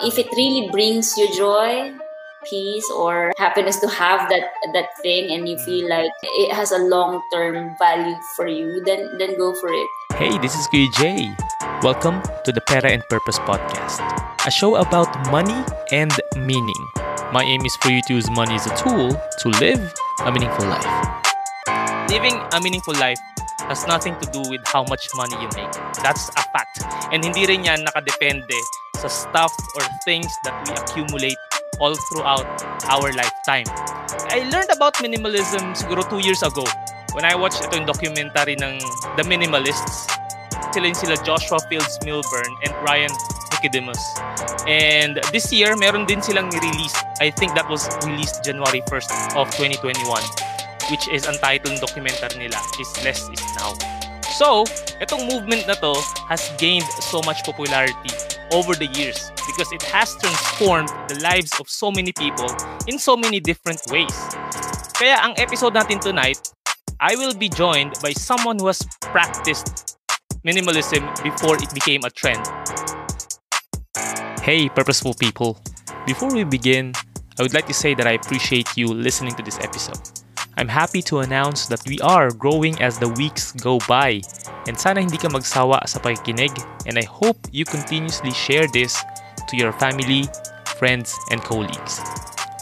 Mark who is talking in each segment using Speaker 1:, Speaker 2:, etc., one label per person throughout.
Speaker 1: If it really brings you joy, peace or happiness to have that that thing and you feel mm. like it has a long-term value for you, then then go for it.
Speaker 2: Hey, this is Kuya Jay. Welcome to the Pera and Purpose podcast, a show about money and meaning. My aim is for you to use money as a tool to live a meaningful life. Living a meaningful life has nothing to do with how much money you make. That's a fact. And hindi rin yan nakadepende sa stuff or things that we accumulate all throughout our lifetime. I learned about minimalism siguro two years ago when I watched ito yung documentary ng The Minimalists. Sila sila Joshua Fields Milburn and Ryan Nicodemus. And this year, meron din silang ni-release. I think that was released January 1st of 2021 which is untitled documentary nila is Less is Now. So, itong movement na to has gained so much popularity over the years because it has transformed the lives of so many people in so many different ways. Kaya ang episode natin tonight, I will be joined by someone who has practiced minimalism before it became a trend. Hey, purposeful people. Before we begin, I would like to say that I appreciate you listening to this episode. I'm happy to announce that we are growing as the weeks go by. And sana hindi ka magsawa sa and I hope you continuously share this to your family, friends, and colleagues.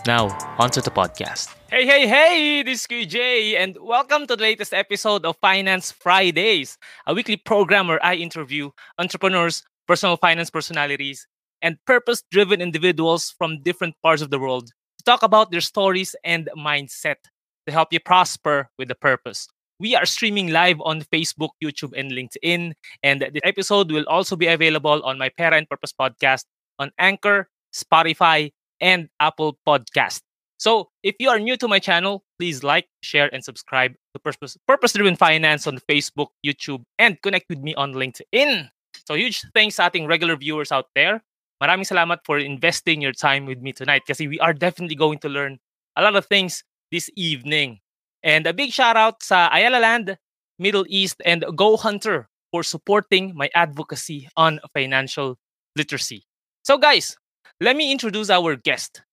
Speaker 2: Now, onto the podcast. Hey, hey, hey! This is QJ, and welcome to the latest episode of Finance Fridays, a weekly program where I interview entrepreneurs, personal finance personalities, and purpose driven individuals from different parts of the world to talk about their stories and mindset to help you prosper with a purpose. We are streaming live on Facebook, YouTube, and LinkedIn. And the episode will also be available on my Pera and Purpose podcast on Anchor, Spotify, and Apple Podcast. So if you are new to my channel, please like, share, and subscribe to Purpose, Driven Finance on Facebook, YouTube, and connect with me on LinkedIn. So huge thanks sa ating regular viewers out there. Maraming salamat for investing your time with me tonight kasi we are definitely going to learn a lot of things this evening. And a big shout out sa Ayala Land, Middle East, and Go Hunter for supporting my advocacy on financial literacy. So, guys, let me introduce our guest.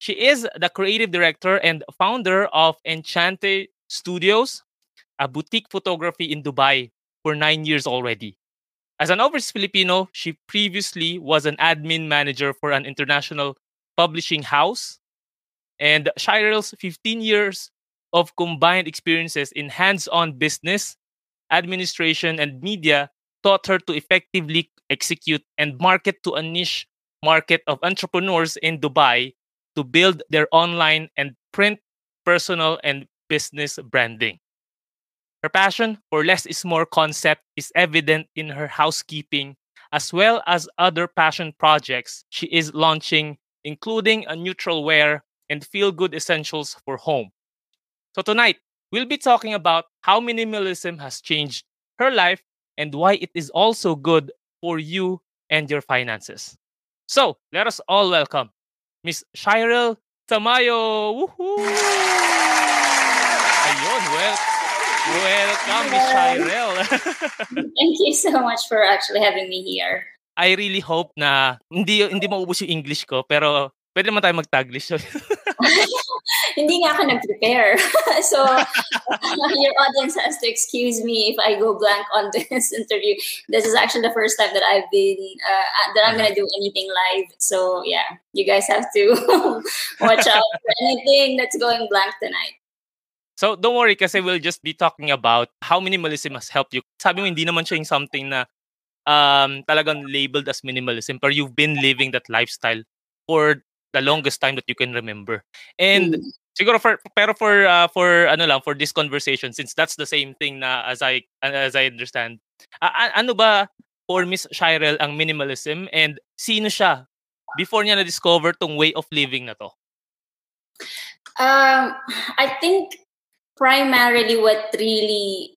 Speaker 2: She is the creative director and founder of Enchante Studios, a boutique photography in Dubai for nine years already. As an overseas Filipino, she previously was an admin manager for an international publishing house and Shirel's 15 years of combined experiences in hands on business, administration, and media taught her to effectively execute and market to a niche market of entrepreneurs in Dubai to build their online and print, personal, and business branding. Her passion for less is more concept is evident in her housekeeping as well as other passion projects she is launching, including a neutral wear and feel good essentials for home. So, tonight, we'll be talking about how minimalism has changed her life and why it is also good for you and your finances. So, let us all welcome Miss Shirel Tamayo. Woohoo! Ayun, well, welcome, Miss Shirel.
Speaker 1: Thank you so much for actually having me here.
Speaker 2: I really hope na hindi hindi maubos yung English ko pero pwede naman tayo mag-Taglish.
Speaker 1: Hindi nga ako nag-prepare. so, your audience has to excuse me if I go blank on this interview. This is actually the first time that I've been, uh, that I'm to do anything live. So, yeah, you guys have to watch out for anything that's going blank tonight.
Speaker 2: So, don't worry kasi we'll just be talking about how minimalism has helped you. Sabi mo, hindi naman siya yung something na um, talagang labeled as minimalism, but you've been living that lifestyle for the longest time that you can remember. And mm. siguro for pero for uh, for ano lang for this conversation since that's the same thing na as I as I understand. Uh, ano ba for Miss Shirel ang minimalism and sino siya before niya na-discover tong way of living na to?
Speaker 1: Um, I think primarily what really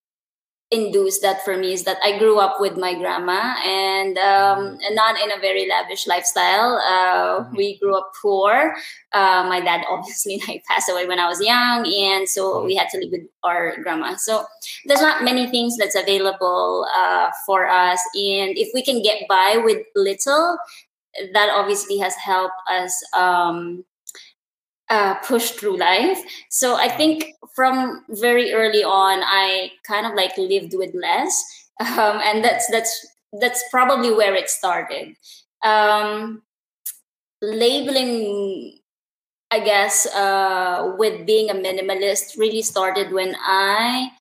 Speaker 1: induced that for me is that I grew up with my grandma and um, mm. not in a very lavish lifestyle. Uh, mm-hmm. we grew up poor. Uh, my dad obviously like passed away when I was young, and so we had to live with our grandma. So there's not many things that's available uh, for us, and if we can get by with little, that obviously has helped us um, uh, push through life. So I think from very early on, I kind of like lived with less, um, and that's that's that's probably where it started. Um, labeling, I guess, uh, with being a minimalist really started when I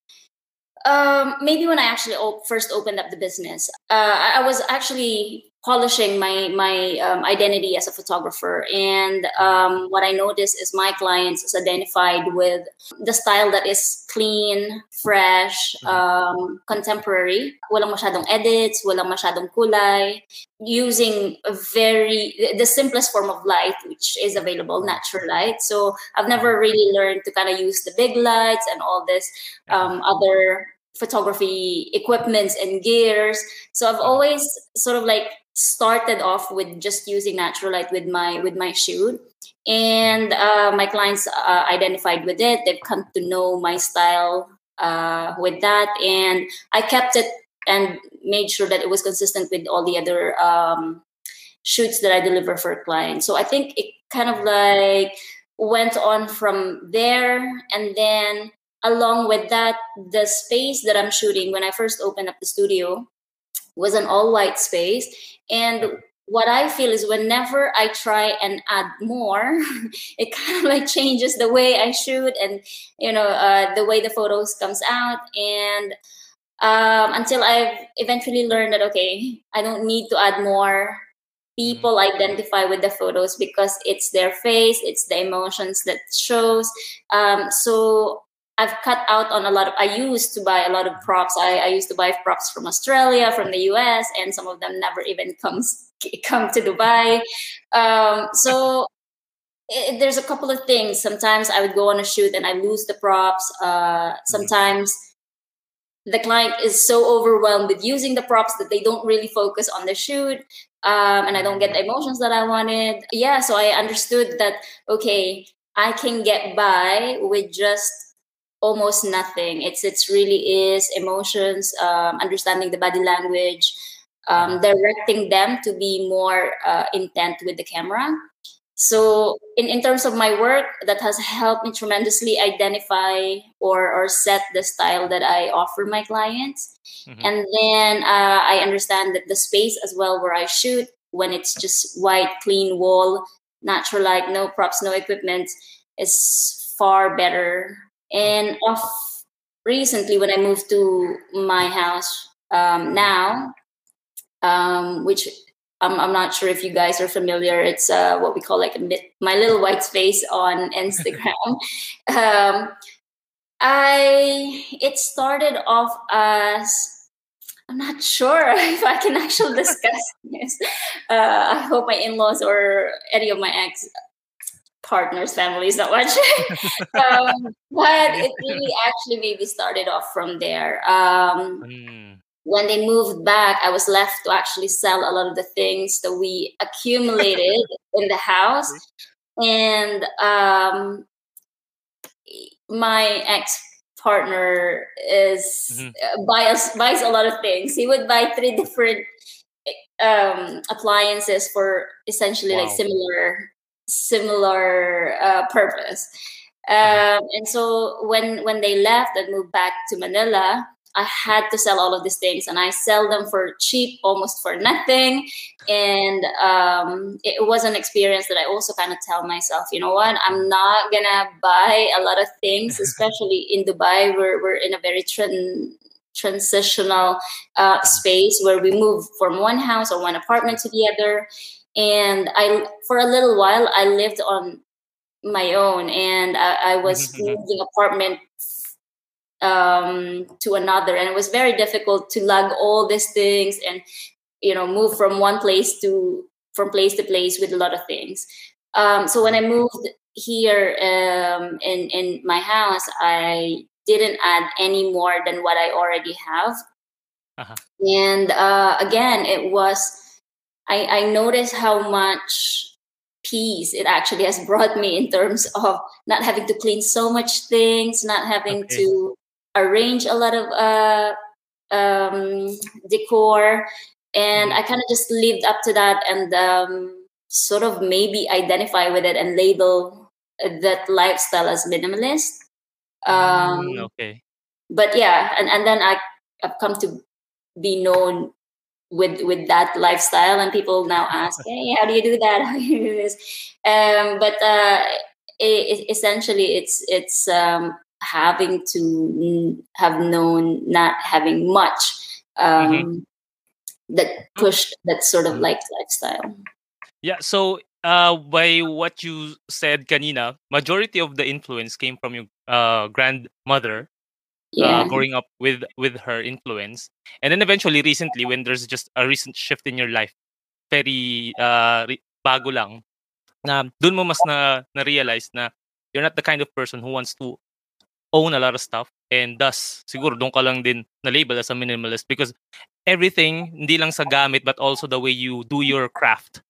Speaker 1: um, maybe when I actually op- first opened up the business, uh, I was actually polishing my my um, identity as a photographer. And um, what i noticed is my clients is identified with the style that is clean fresh mm-hmm. um, contemporary. Walang masyadong edits walang masyadong kulay. Using a very the simplest form of light which is available natural light. So i've never really learned to kind of use the big lights and all this um, other photography equipments and gears. So i've always sort of like started off with just using natural light with my with my shoot and uh, my clients uh, identified with it. They've come to know my style uh, with that. And i kept it and made sure that it was consistent with all the other um, shoots that i deliver for clients. So i think it kind of like went on from there. And then along with that the space that i'm shooting when i first opened up the studio was an all white space and what I feel is whenever I try and add more, it kind of like changes the way I shoot and you know uh, the way the photos comes out. And um, until I've eventually learned that okay, I don't need to add more. People mm-hmm. identify with the photos because it's their face, it's the emotions that shows. Um, so I've cut out on a lot of. I used to buy a lot of props. I, I used to buy props from Australia, from the US, and some of them never even comes come to Dubai. Um, so it, there's a couple of things. Sometimes I would go on a shoot and I lose the props. Uh, sometimes the client is so overwhelmed with using the props that they don't really focus on the shoot. Um, and I don't get the emotions that I wanted. Yeah, so I understood that okay, I can get by with just almost nothing. It's it's really is emotions, um, understanding the body language, um, directing them to be more uh, intent with the camera. So in, in terms of my work, that has helped me tremendously identify or or set the style that I offer my clients. Mm-hmm. And then uh, I understand that the space as well where I shoot when it's just white, clean wall, natural light, no props, no equipment, is far better and off recently, when I moved to my house um, now, um, which I'm, I'm not sure if you guys are familiar, it's uh, what we call like a bit, my little white space on Instagram. um, I it started off as I'm not sure if I can actually discuss this. Uh, I hope my in-laws or any of my ex partners, families not much. um, but it really actually maybe started off from there. Um, mm. When they moved back, I was left to actually sell a lot of the things that we accumulated in the house. And um, my ex partner is mm-hmm. uh, buys buys a lot of things. He would buy three different um, appliances for essentially wow. like similar similar uh, purpose. Um, and so when when they left and moved back to Manila, I had to sell all of these things, and I sell them for cheap, almost for nothing. And um, it was an experience that I also kind of tell myself, you know what, I'm not gonna buy a lot of things, especially in Dubai. We're we're in a very tran- transitional uh, space where we move from one house or one apartment to the other and i for a little while i lived on my own and i, I was mm-hmm. moving apartment um, to another and it was very difficult to lug all these things and you know move from one place to from place to place with a lot of things um, so when i moved here um, in in my house i didn't add any more than what i already have uh-huh. and uh, again it was I, I noticed how much peace it actually has brought me in terms of not having to clean so much things, not having okay. to arrange a lot of uh, um, decor. and I kind of just lived up to that and um, sort of maybe identify with it and label that lifestyle as minimalist. Um,
Speaker 2: Mm, okay.
Speaker 1: but yeah, and, and then I, I've come to be known with with that lifestyle, and people now ask, "Hey, how do you do that? How do you do this?" Um, but uh, it, essentially, it's it's um, having to have known not having much um,
Speaker 2: Mhm.
Speaker 1: that pushed that sort of like lifestyle.
Speaker 2: Yeah, so uh by what you said kanina, majority of the influence came from your uh grandmother uh
Speaker 1: Yeah,
Speaker 2: growing up with with her influence. And then eventually recently when there's just a recent shift in your life, very uh re- bago lang na dun mo mas na na-realize na you're not the kind of person who wants to own a lot of stuff and thus siguro doon ka lang din na label as a minimalist because everything hindi lang sa gamit but also the way you do your craft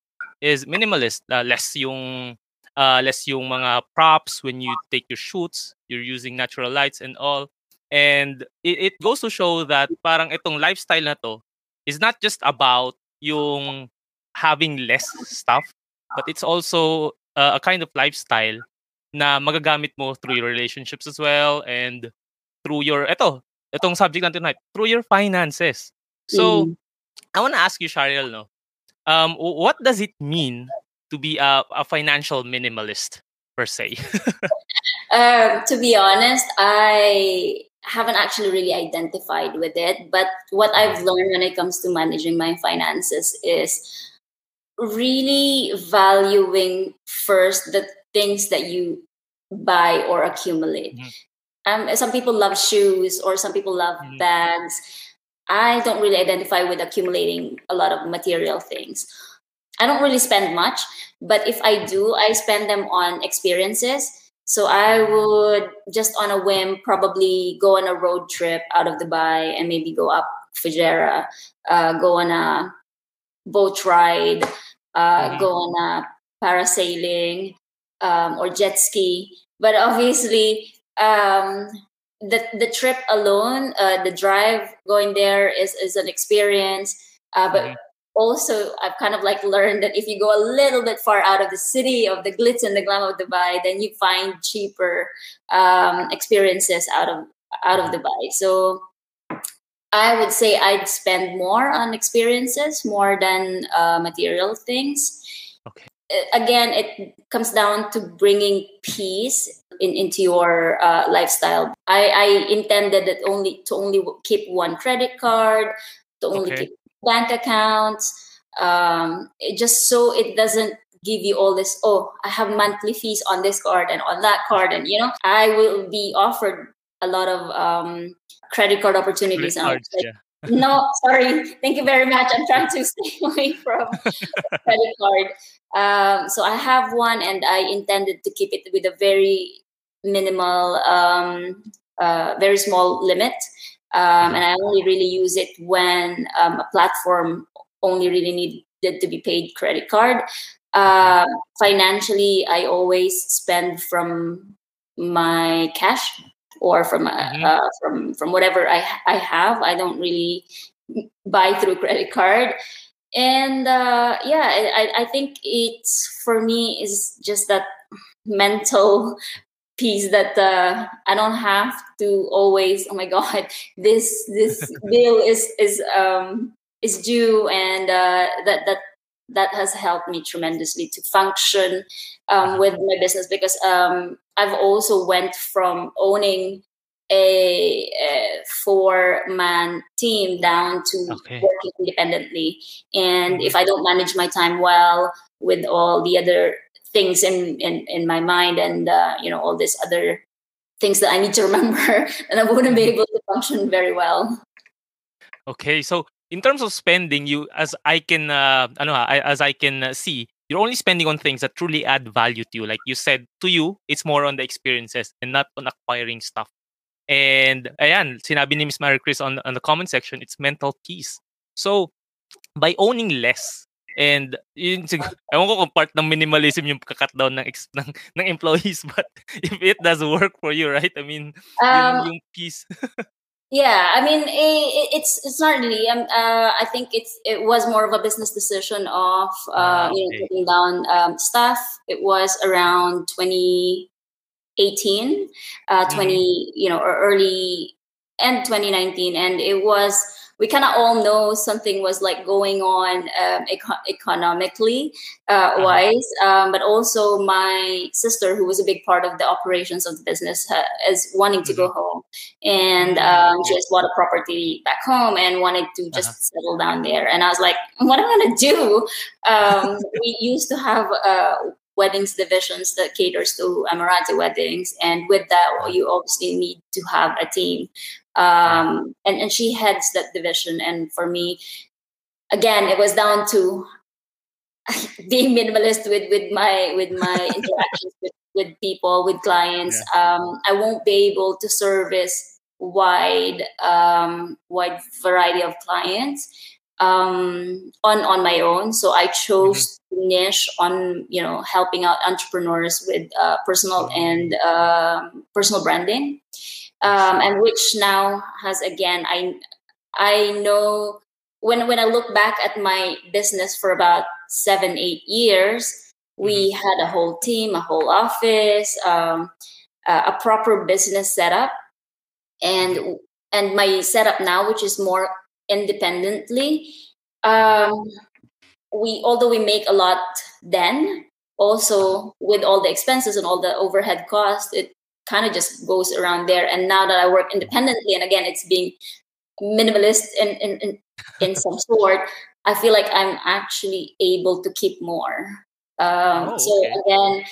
Speaker 2: is minimalist. Uh, less yung uh, less yung mga props when you take your shoots you're using natural lights and all and it, it goes to show that parang itong lifestyle na to is not just about yung having less stuff but it's also uh, a kind of lifestyle na magagamit mo through your relationships as well and through your eto itong subject natin tonight through your finances. So
Speaker 1: Mm.
Speaker 2: I want to ask you Shariel no? Um what does it mean to be a, a financial minimalist per se?
Speaker 1: Um, to be honest, I haven't actually really identified with it. But what I've learned when it comes to managing my finances is really valuing first the things that you buy or accumulate.
Speaker 2: Mhm.
Speaker 1: Um, some people love shoes or some people love
Speaker 2: Mhm.
Speaker 1: bags. I don't really identify with accumulating a lot of material things. I don't really spend much, but if I do, I spend them on experiences. So I would just on a whim probably go on a road trip out of Dubai and maybe go up Fujairah, uh, go on a boat ride, uh,
Speaker 2: Mhm.
Speaker 1: go on a parasailing um, or jet ski. But obviously, um, the the trip alone, uh, the drive going there is is an experience. Uh, but
Speaker 2: Mhm.
Speaker 1: Also, I've kind of like learned that if you go a little bit far out of the city of the glitz and the glam of Dubai, then you find cheaper um, experiences out of out of Dubai. So I would say I'd spend more on experiences more than uh, material things.
Speaker 2: Okay.
Speaker 1: Again, it comes down to bringing peace in, into your uh, lifestyle. I, I intended that only to only keep one credit card, to only
Speaker 2: Okay.
Speaker 1: keep bank accounts, um, it just so it doesn't give you all this. Oh, I have monthly fees on this card and on that card, and you know I will be offered a lot of um, credit card opportunities.
Speaker 2: Credit
Speaker 1: And I was
Speaker 2: cards,
Speaker 1: like,
Speaker 2: yeah.
Speaker 1: no, sorry. Thank you very much. I'm trying to stay away from credit card. Um, so I have one, and I intended to keep it with a very minimal, um, uh, very small limit. Um, and I only really use it when um, a platform only really needed to be paid credit card. Um, financially, I always spend from my cash or from uh,
Speaker 2: Mhm.
Speaker 1: uh, from from whatever I I have. I don't really buy through credit card. And uh, yeah, I- I think it's for me is just that mental peace that uh, I don't have to always. Oh my God, this this bill is is um, is due, and uh, that that that has helped me tremendously to function um, with my business because um, I've also went from owning a, a four man team down to
Speaker 2: Okay.
Speaker 1: working independently and if i don't manage my time well with all the other things in in, in my mind and uh, you know all these other things that i need to remember and i wouldn't be able to function very well
Speaker 2: Okay, so in terms of spending, you as I can uh, ano ha, I, as I can uh, see, you're only spending on things that truly add value to you. Like you said, to you, it's more on the experiences and not on acquiring stuff. And ayan, sinabi ni Miss Mary Chris on, on the comment section, it's mental peace. So, by owning less, and yun siguro, ewan ko kung part ng minimalism yung kakat down ng, ex, ng, ng employees, but if it does work for you, right? I mean,
Speaker 1: um,
Speaker 2: yung, yung peace.
Speaker 1: yeah i mean it, it's it's not really um, uh, i think it's it was more of a business decision of uh, ah, okay. you know putting down um, stuff it was around 2018 uh, mm-hmm. 20 you know or early end 2019 and it was we kind of all know something was like going on um, eco- economically uh, uh-huh. wise um, but also my sister who was a big part of the operations of the business uh, is wanting to mm-hmm. go home and mm-hmm. um, she just bought a property back home and wanted to just uh-huh. settle down there and i was like what am i going to do um, we used to have uh, weddings divisions that caters to Emirati weddings. And with that, uh-huh. you obviously need to have a team um, and and she heads that division. And for me, again, it was down to being minimalist with with my with my interactions with with people with clients. Yeah. Um, I won't be able to service wide um, wide variety of clients um, on on my own. So I chose mm-hmm. niche on you know helping out entrepreneurs with uh, personal mm-hmm. and uh, personal branding um, and which now has again i i know when when i look back at my business for about seven eight years we mm-hmm. had a whole team a whole office um, a proper business setup. And and my setup now which is more independently um, we although we make a lot then also with all the expenses and all the overhead costs it kind of just goes around there. And now that I work independently, and again, it's being minimalist in, in, in, in some sort, I feel like I'm actually able to keep more. Um, oh, okay. So again,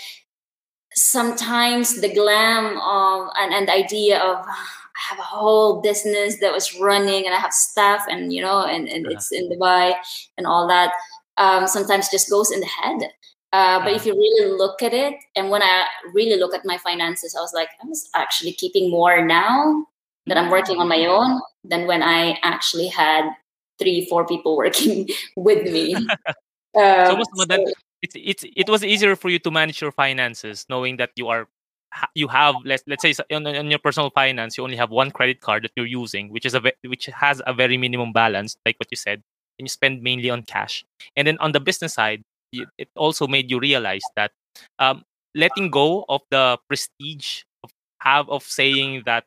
Speaker 1: sometimes the glam of and, and the idea of I have a whole business that was running and I have staff and you know and, and it's in Dubai and all that um, sometimes just goes in the head. Uh, but if you really look at it, and when I really look at my finances, I was like, I'm actually keeping more now that I'm working on my mm. own than when I actually had three, four people working with me. um,
Speaker 2: so, that it's, it's it was easier for you to manage your finances, knowing that you are you have let's let's say on, on your personal finance you only have one credit card that you're using, which is a which has a very minimum balance, like what you said, and you spend mainly on cash. And then on the business side, it also made you realize that um, letting go of the prestige of have of saying that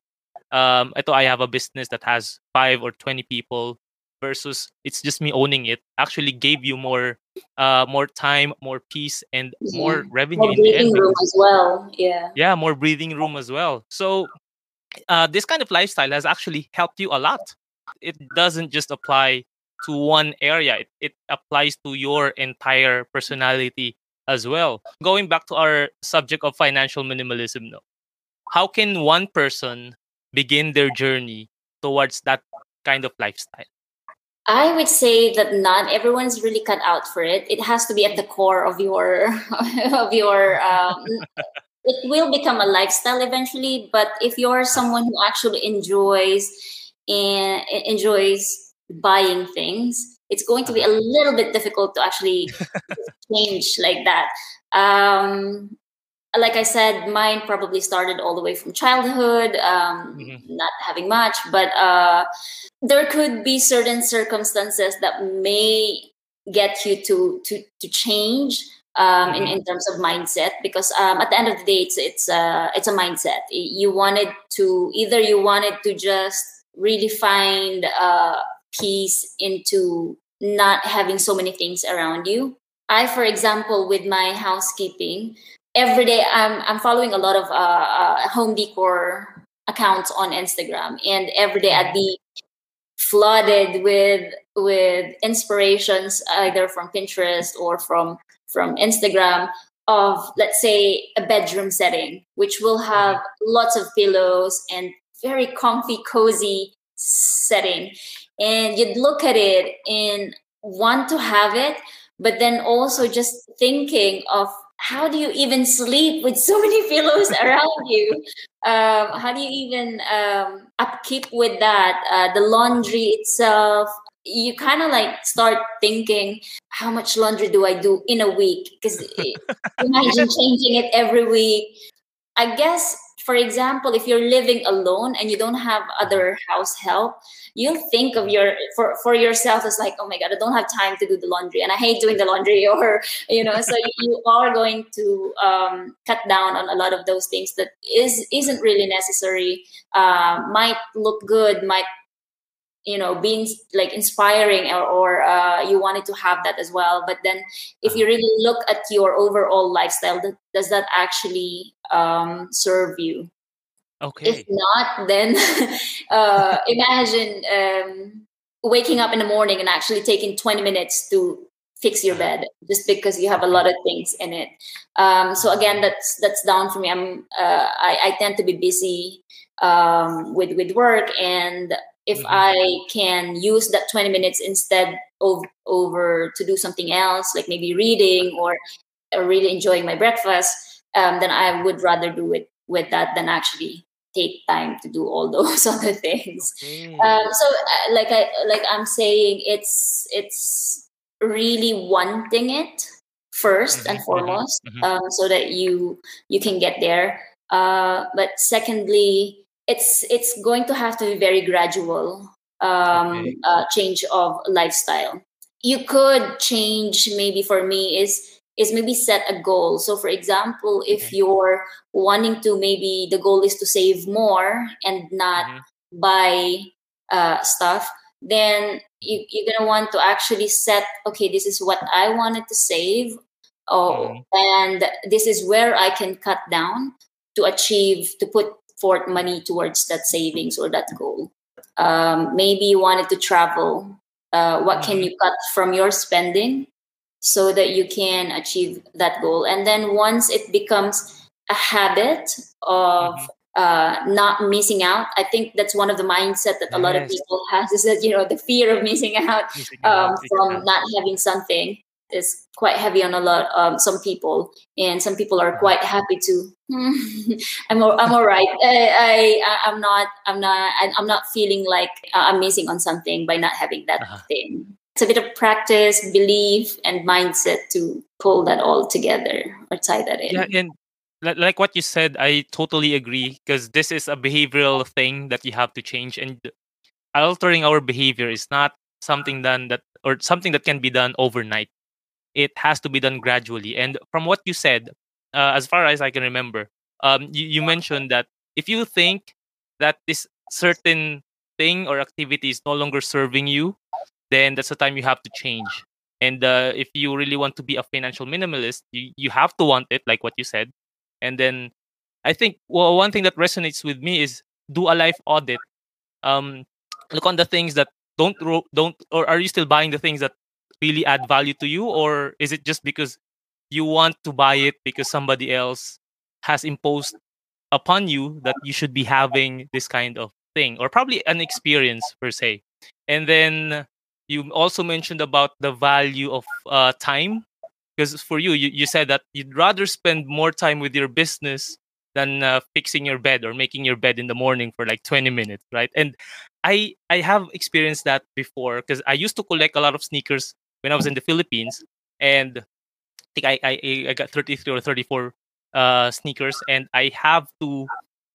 Speaker 2: um, ito I have a business that has five or twenty people versus it's just me owning it actually gave you more uh more time more peace and yeah. more revenue more
Speaker 1: breathing room as well yeah.
Speaker 2: Yeah more breathing room as well. So uh this kind of lifestyle has actually helped you a lot. It doesn't just apply to one area. It, it applies to your entire personality as well. Going back to our subject of financial minimalism, no, how can one person begin their journey towards that kind of lifestyle?
Speaker 1: I would say that not everyone's really cut out for it. It has to be at the core of your of your. Um, it will become a lifestyle eventually, but if you're someone who actually enjoys and enjoys buying things, it's going to be a little bit difficult to actually change like that. Um, like I said, mine probably started all the way from childhood, um, mm-hmm. not having much, but uh, there could be certain circumstances that may get you to to to change um, in, mm-hmm. in terms of mindset because um, at the end of the day it's it's uh, it's a mindset you wanted to either you wanted to just really find uh, peace into not having so many things around you. I, for example, with my housekeeping, every day I'm, I'm following a lot of uh, uh, home decor accounts on Instagram, and every day I'd be flooded with with inspirations either from Pinterest or from from Instagram of let's say a bedroom setting, which will have lots of pillows and very comfy, cozy setting and you'd look at it and want to have it but then also just thinking of how do you even sleep with so many pillows around you? Um, how do you even um, upkeep with that? Uh, the laundry itself. You kind of like start thinking how much laundry do i do in a week? Because imagine changing it every week. I guess for example, if you're living alone and you don't have other house help, you'll think of your for for yourself as like, oh my god, I don't have time to do the laundry, and I hate doing the laundry, or you know, so you are going to um, cut down on a lot of those things that is isn't really necessary. Uh, might look good, might you know being like inspiring or, or uh, you wanted to have that as well. But then if you really look at your overall lifestyle does that actually um, serve you?
Speaker 2: Okay.
Speaker 1: if not then uh, imagine um, waking up in the morning and actually taking 20 minutes to fix your bed just because you have a lot of things in it. Um, so again that's that's down for me. I'm uh, I, I, tend to be busy um, with with work and if mm-hmm. I can use that 20 minutes instead of over to do something else, like maybe reading or, or really enjoying my breakfast, um, then I would rather do it with that than actually take time to do all those other things. Um, so, uh, like I like I'm saying, it's it's really wanting it 1st mm-hmm. and mm-hmm. foremost, mm-hmm. um, so that you you can get there. Uh, but secondly, it's it's going to have to be very gradual um, okay. uh, change of lifestyle. You could change maybe for me is is maybe set a goal. So for example, if you're wanting to maybe the goal is to save more and not mm-hmm. buy uh, stuff, then you, you're gonna want to actually set okay, this is what I wanted to save. Oh, mm-hmm. and this is where I can cut down to achieve to put for money towards that savings or that goal. Um, maybe you wanted to travel. Uh, what can mm-hmm. you cut from your spending so that you can achieve that goal? And then once it becomes a habit of mm-hmm. uh, not missing out, I think that's one of the mindset that a lot of people has is that you know the fear of missing out, missing out um, from not having something is quite heavy on a lot um, some people and some people are quite happy to i'm all, i'm all right I, I i'm not i'm not i'm not feeling like i'm missing on something by not having that uh-huh. thing. It's a bit of practice belief and mindset to pull that all together or tie that in.
Speaker 2: Yeah and like what you said i totally agree because this is a behavioral thing that you have to change and altering our behavior is not something done that or something that can be done overnight it has to be done gradually. And from what you said, uh, as far as I can remember, um, you, you mentioned that if you think that this certain thing or activity is no longer serving you, then that's the time you have to change. And uh, if you really want to be a financial minimalist, you, you have to want it, like what you said. And then I think well, one thing that resonates with me is do a life audit. Um, look on the things that don't don't or are you still buying the things that really add value to you or is it just because you want to buy it because somebody else has imposed upon you that you should be having this kind of thing or probably an experience per se? And then you also mentioned about the value of uh, time because for you, you you said that you'd rather spend more time with your business than uh, fixing your bed or making your bed in the morning for like 20 minutes right? And i i have experienced that before because i used to collect a lot of sneakers when I was in the Philippines, and I think I I, I got 33 or 34 uh, sneakers, and I have to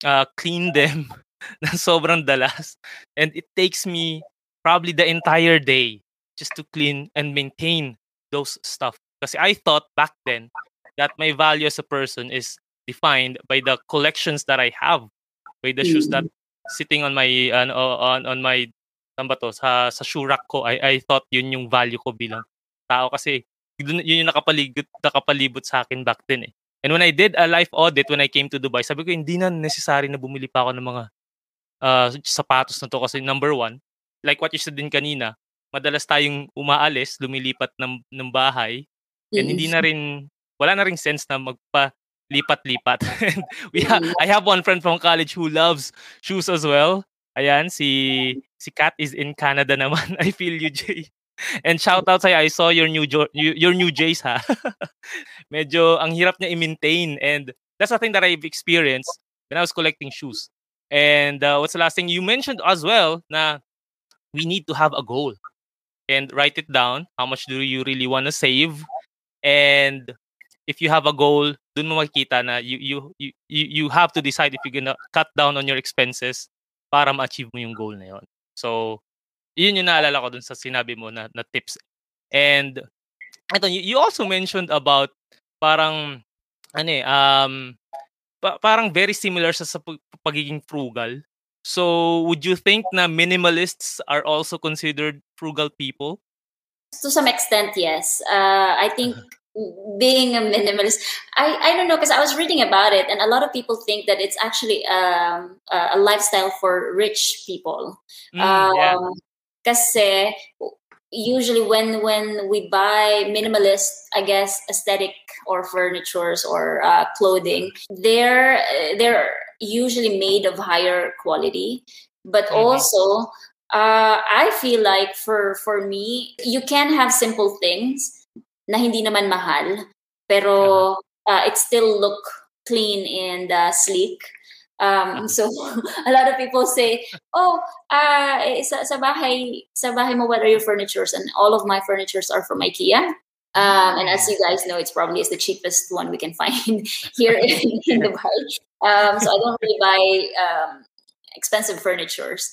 Speaker 2: uh, clean them na sobrang dalas, and it takes me probably the entire day just to clean and maintain those stuff. Because I thought back then that my value as a person is defined by the collections that I have, by the shoes that mm. sitting on my uh, on on my ba 'to, sa sa shoe rack ko, I I thought yun yung value ko bilang tao kasi yun, yun yung nakapalibot nakapalibot sa akin back then eh. And when I did a life audit when I came to Dubai, sabi ko hindi na necessary na bumili pa ako ng mga uh, sapatos na to kasi number one, like what you said din kanina, madalas tayong umaalis, lumilipat ng ng bahay, and hindi na rin wala na ring sense na magpa lipat-lipat. we ha- I have one friend from college who loves shoes as well. Ayan, si si Kat is in Canada naman. I feel you, Jay. And shout out sa'yo, I saw your new jo- your new Jays ha. Medyo ang hirap niya i-maintain and that's the thing that I've experienced when I was collecting shoes. And uh, what's the last thing you mentioned as well na we need to have a goal and write it down. How much do you really want to save? And if you have a goal, dun mo makikita na you, you, you, you have to decide if you're gonna cut down on your expenses para ma-achieve mo yung goal na yon. So, yun yung naalala ko dun sa sinabi mo na, na tips. And, ito, you, also mentioned about parang, ano eh, um, pa- parang very similar sa, sa pagiging frugal. So, would you think na minimalists are also considered frugal people?
Speaker 1: To some extent, yes. Uh, I think being a minimalist i i don't know because i was reading about it and a lot of people think that it's actually um, a lifestyle for rich people mm, um yeah. usually when when we buy minimalist i guess aesthetic or furnitures or uh, clothing they're they're usually made of higher quality but mm-hmm. also uh, i feel like for for me you can have simple things na hindi naman mahal, pero uh, it still look clean and uh, sleek. Um, so a lot of people say, "Oh, uh, sa, sa bahay, sa bahay mo, what are your furnitures?" And all of my furnitures are from IKEA. Um, and as you guys know, it's probably is the cheapest one we can find here in, in Dubai. Um, so I don't really buy um, expensive furnitures.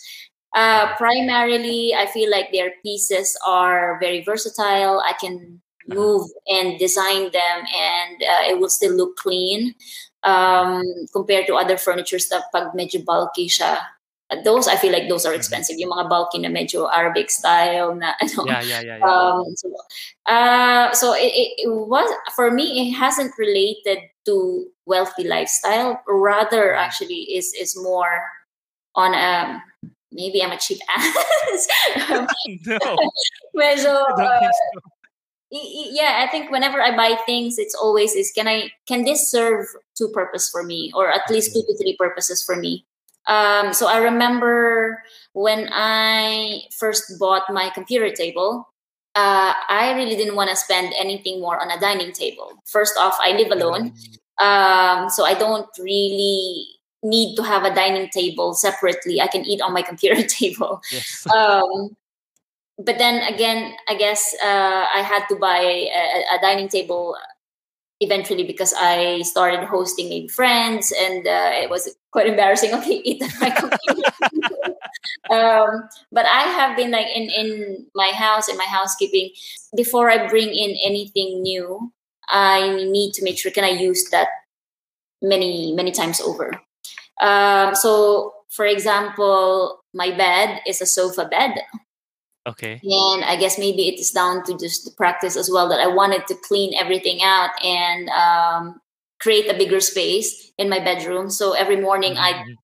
Speaker 1: Uh, primarily, I feel like their pieces are very versatile. I can move and design them and uh, it will still look clean um, compared to other furniture stuff pag medyo bulky siya those I feel like those are mm-hmm. expensive. Yung mga bulky na medyo Arabic style na
Speaker 2: ano. Yeah, yeah, yeah. yeah.
Speaker 1: Um, so, uh, so it, it, was for me. It hasn't related to wealthy lifestyle. Rather, mm-hmm. actually, is is more on um maybe I'm a cheap ass.
Speaker 2: no.
Speaker 1: medyo, uh, yeah i think whenever i buy things it's always is can i can this serve two purpose for me? Or at least two to three purposes for me. Um, so i remember when i first bought my computer table uh, i really didn't want to spend anything more on a dining table. First off i live alone. Um, so i don't really need to have a dining table separately. I can eat on my computer table. Yes. um, but then again, I guess uh, I had to buy a, a, dining table eventually because I started hosting maybe friends, and uh, it was quite embarrassing. Okay, eat my um, but I have been like in in my house in my housekeeping before I bring in anything new. I need to make sure can I use that many many times over. Um, so, for example, my bed is a sofa bed.
Speaker 2: Okay.
Speaker 1: And I guess maybe it is down to just the practice as well that I wanted to clean everything out and um, create a bigger space in my bedroom. So every morning mm-hmm. I,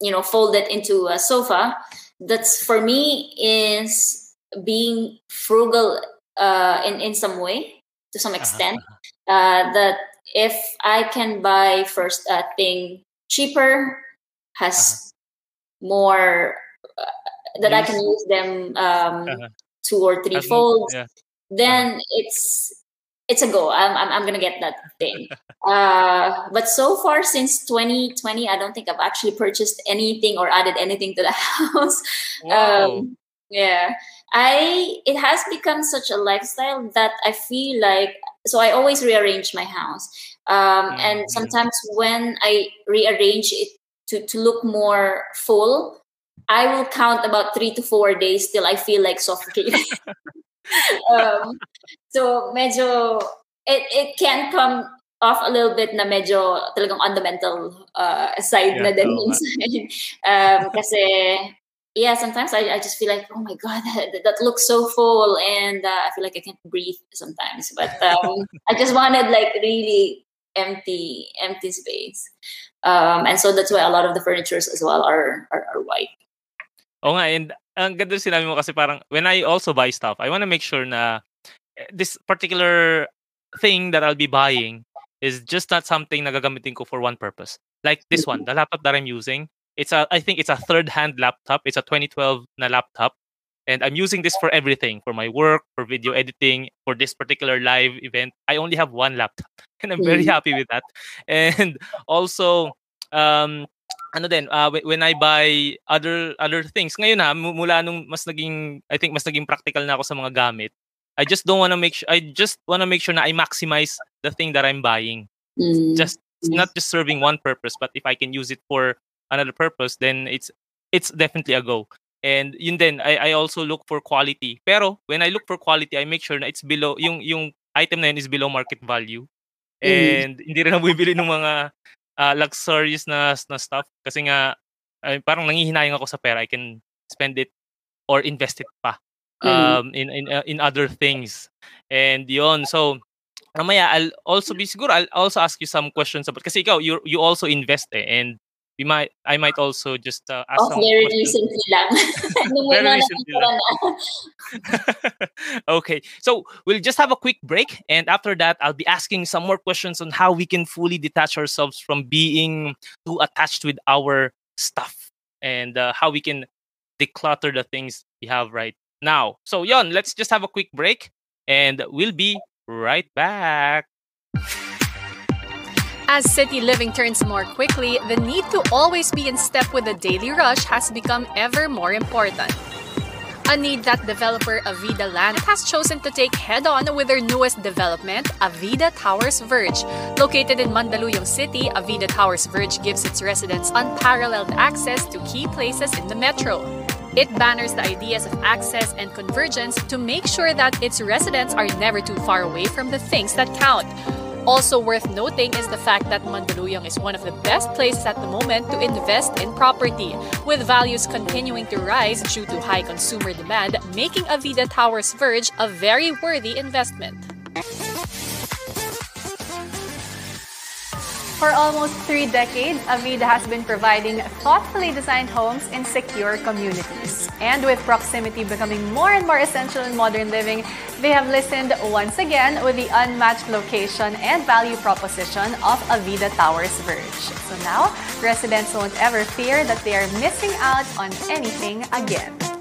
Speaker 1: you know, fold it into a sofa. That's for me is being frugal uh, in in some way to some uh-huh, extent. Uh-huh. Uh, that if I can buy first a thing cheaper, has uh-huh. more that I can use them um, uh-huh. two or three folds, yeah. then uh-huh. it's it's a go. I'm, I'm, I'm gonna get that thing. uh, but so far since 2020, I don't think I've actually purchased anything or added anything to the house. Um, yeah, I it has become such a lifestyle that I feel like so I always rearrange my house. Um, mm-hmm. And sometimes when I rearrange it to, to look more full, I will count about three to four days till I feel like suffocating. um, so medyo it it can come off a little bit na medyo talagang on the mental uh, side yeah, na din minsan. um, kasi yeah, sometimes I, I just feel like, oh my god, that, that looks so full, and uh, I feel like I can't breathe sometimes. But um, I just wanted like really empty, empty space, um, and so that's why a lot of the furnitures as well are are, are white.
Speaker 2: Oo nga, and ang ganda sinabi mo kasi parang when I also buy stuff, I wanna make sure na eh, this particular thing that I'll be buying is just not something na gagamitin ko for one purpose. Like this one, the laptop that I'm using, it's a I think it's a third-hand laptop. It's a 2012 na laptop. And I'm using this for everything, for my work, for video editing, for this particular live event. I only have one laptop and I'm very mm. happy with that. And also um ano din, uh, when I buy other other things, ngayon ha, mula nung mas naging, I think mas naging practical na ako sa mga gamit, I just don't want to make sure, I just want to make sure na I maximize the thing that I'm buying. mm. just not just serving one purpose, but if I can use it for another purpose, then it's it's definitely a go. And yun din, I, I also look for quality. Pero when I look for quality, I make sure na it's below, yung, yung item na yun is below market value. Mm. And mm. hindi rin ako bibili ng mga uh, luxurious na, na stuff. Kasi nga, ay, parang nangihinayang ako sa pera. I can spend it or invest it pa mm. um, mm. in, in, uh, in other things. And yon So, mamaya, I'll also be, siguro, I'll also ask you some questions about, kasi ikaw, you, you also invest eh. And we might I might also just uh, ask
Speaker 1: oh, some very questions. recently lang.
Speaker 2: very recently lang. okay, so we'll just have a quick break, and after that, I'll be asking some more questions on how we can fully detach ourselves from being too attached with our stuff, and uh, how we can declutter the things we have right now. So, yon, let's just have a quick break, and we'll be right back.
Speaker 3: As city living turns more quickly, the need to always be in step with the daily rush has become ever more important. A need that developer Avida Land has chosen to take head on with their newest development, Avida Towers Verge. Located in Mandaluyong City, Avida Towers Verge gives its residents unparalleled access to key places in the metro. It banners the ideas of access and convergence to make sure that its residents are never too far away from the things that count. Also worth noting is the fact that Mandaluyong is one of the best places at the moment to invest in property, with values continuing to rise due to high consumer demand, making Avida Towers Verge a very worthy investment. For almost three decades, Avida has been providing thoughtfully designed homes in secure communities. And with proximity becoming more and more essential in modern living, they have listened once again with the unmatched location and value proposition of Avida Towers Verge. So now, residents won't ever fear that they are missing out on anything again.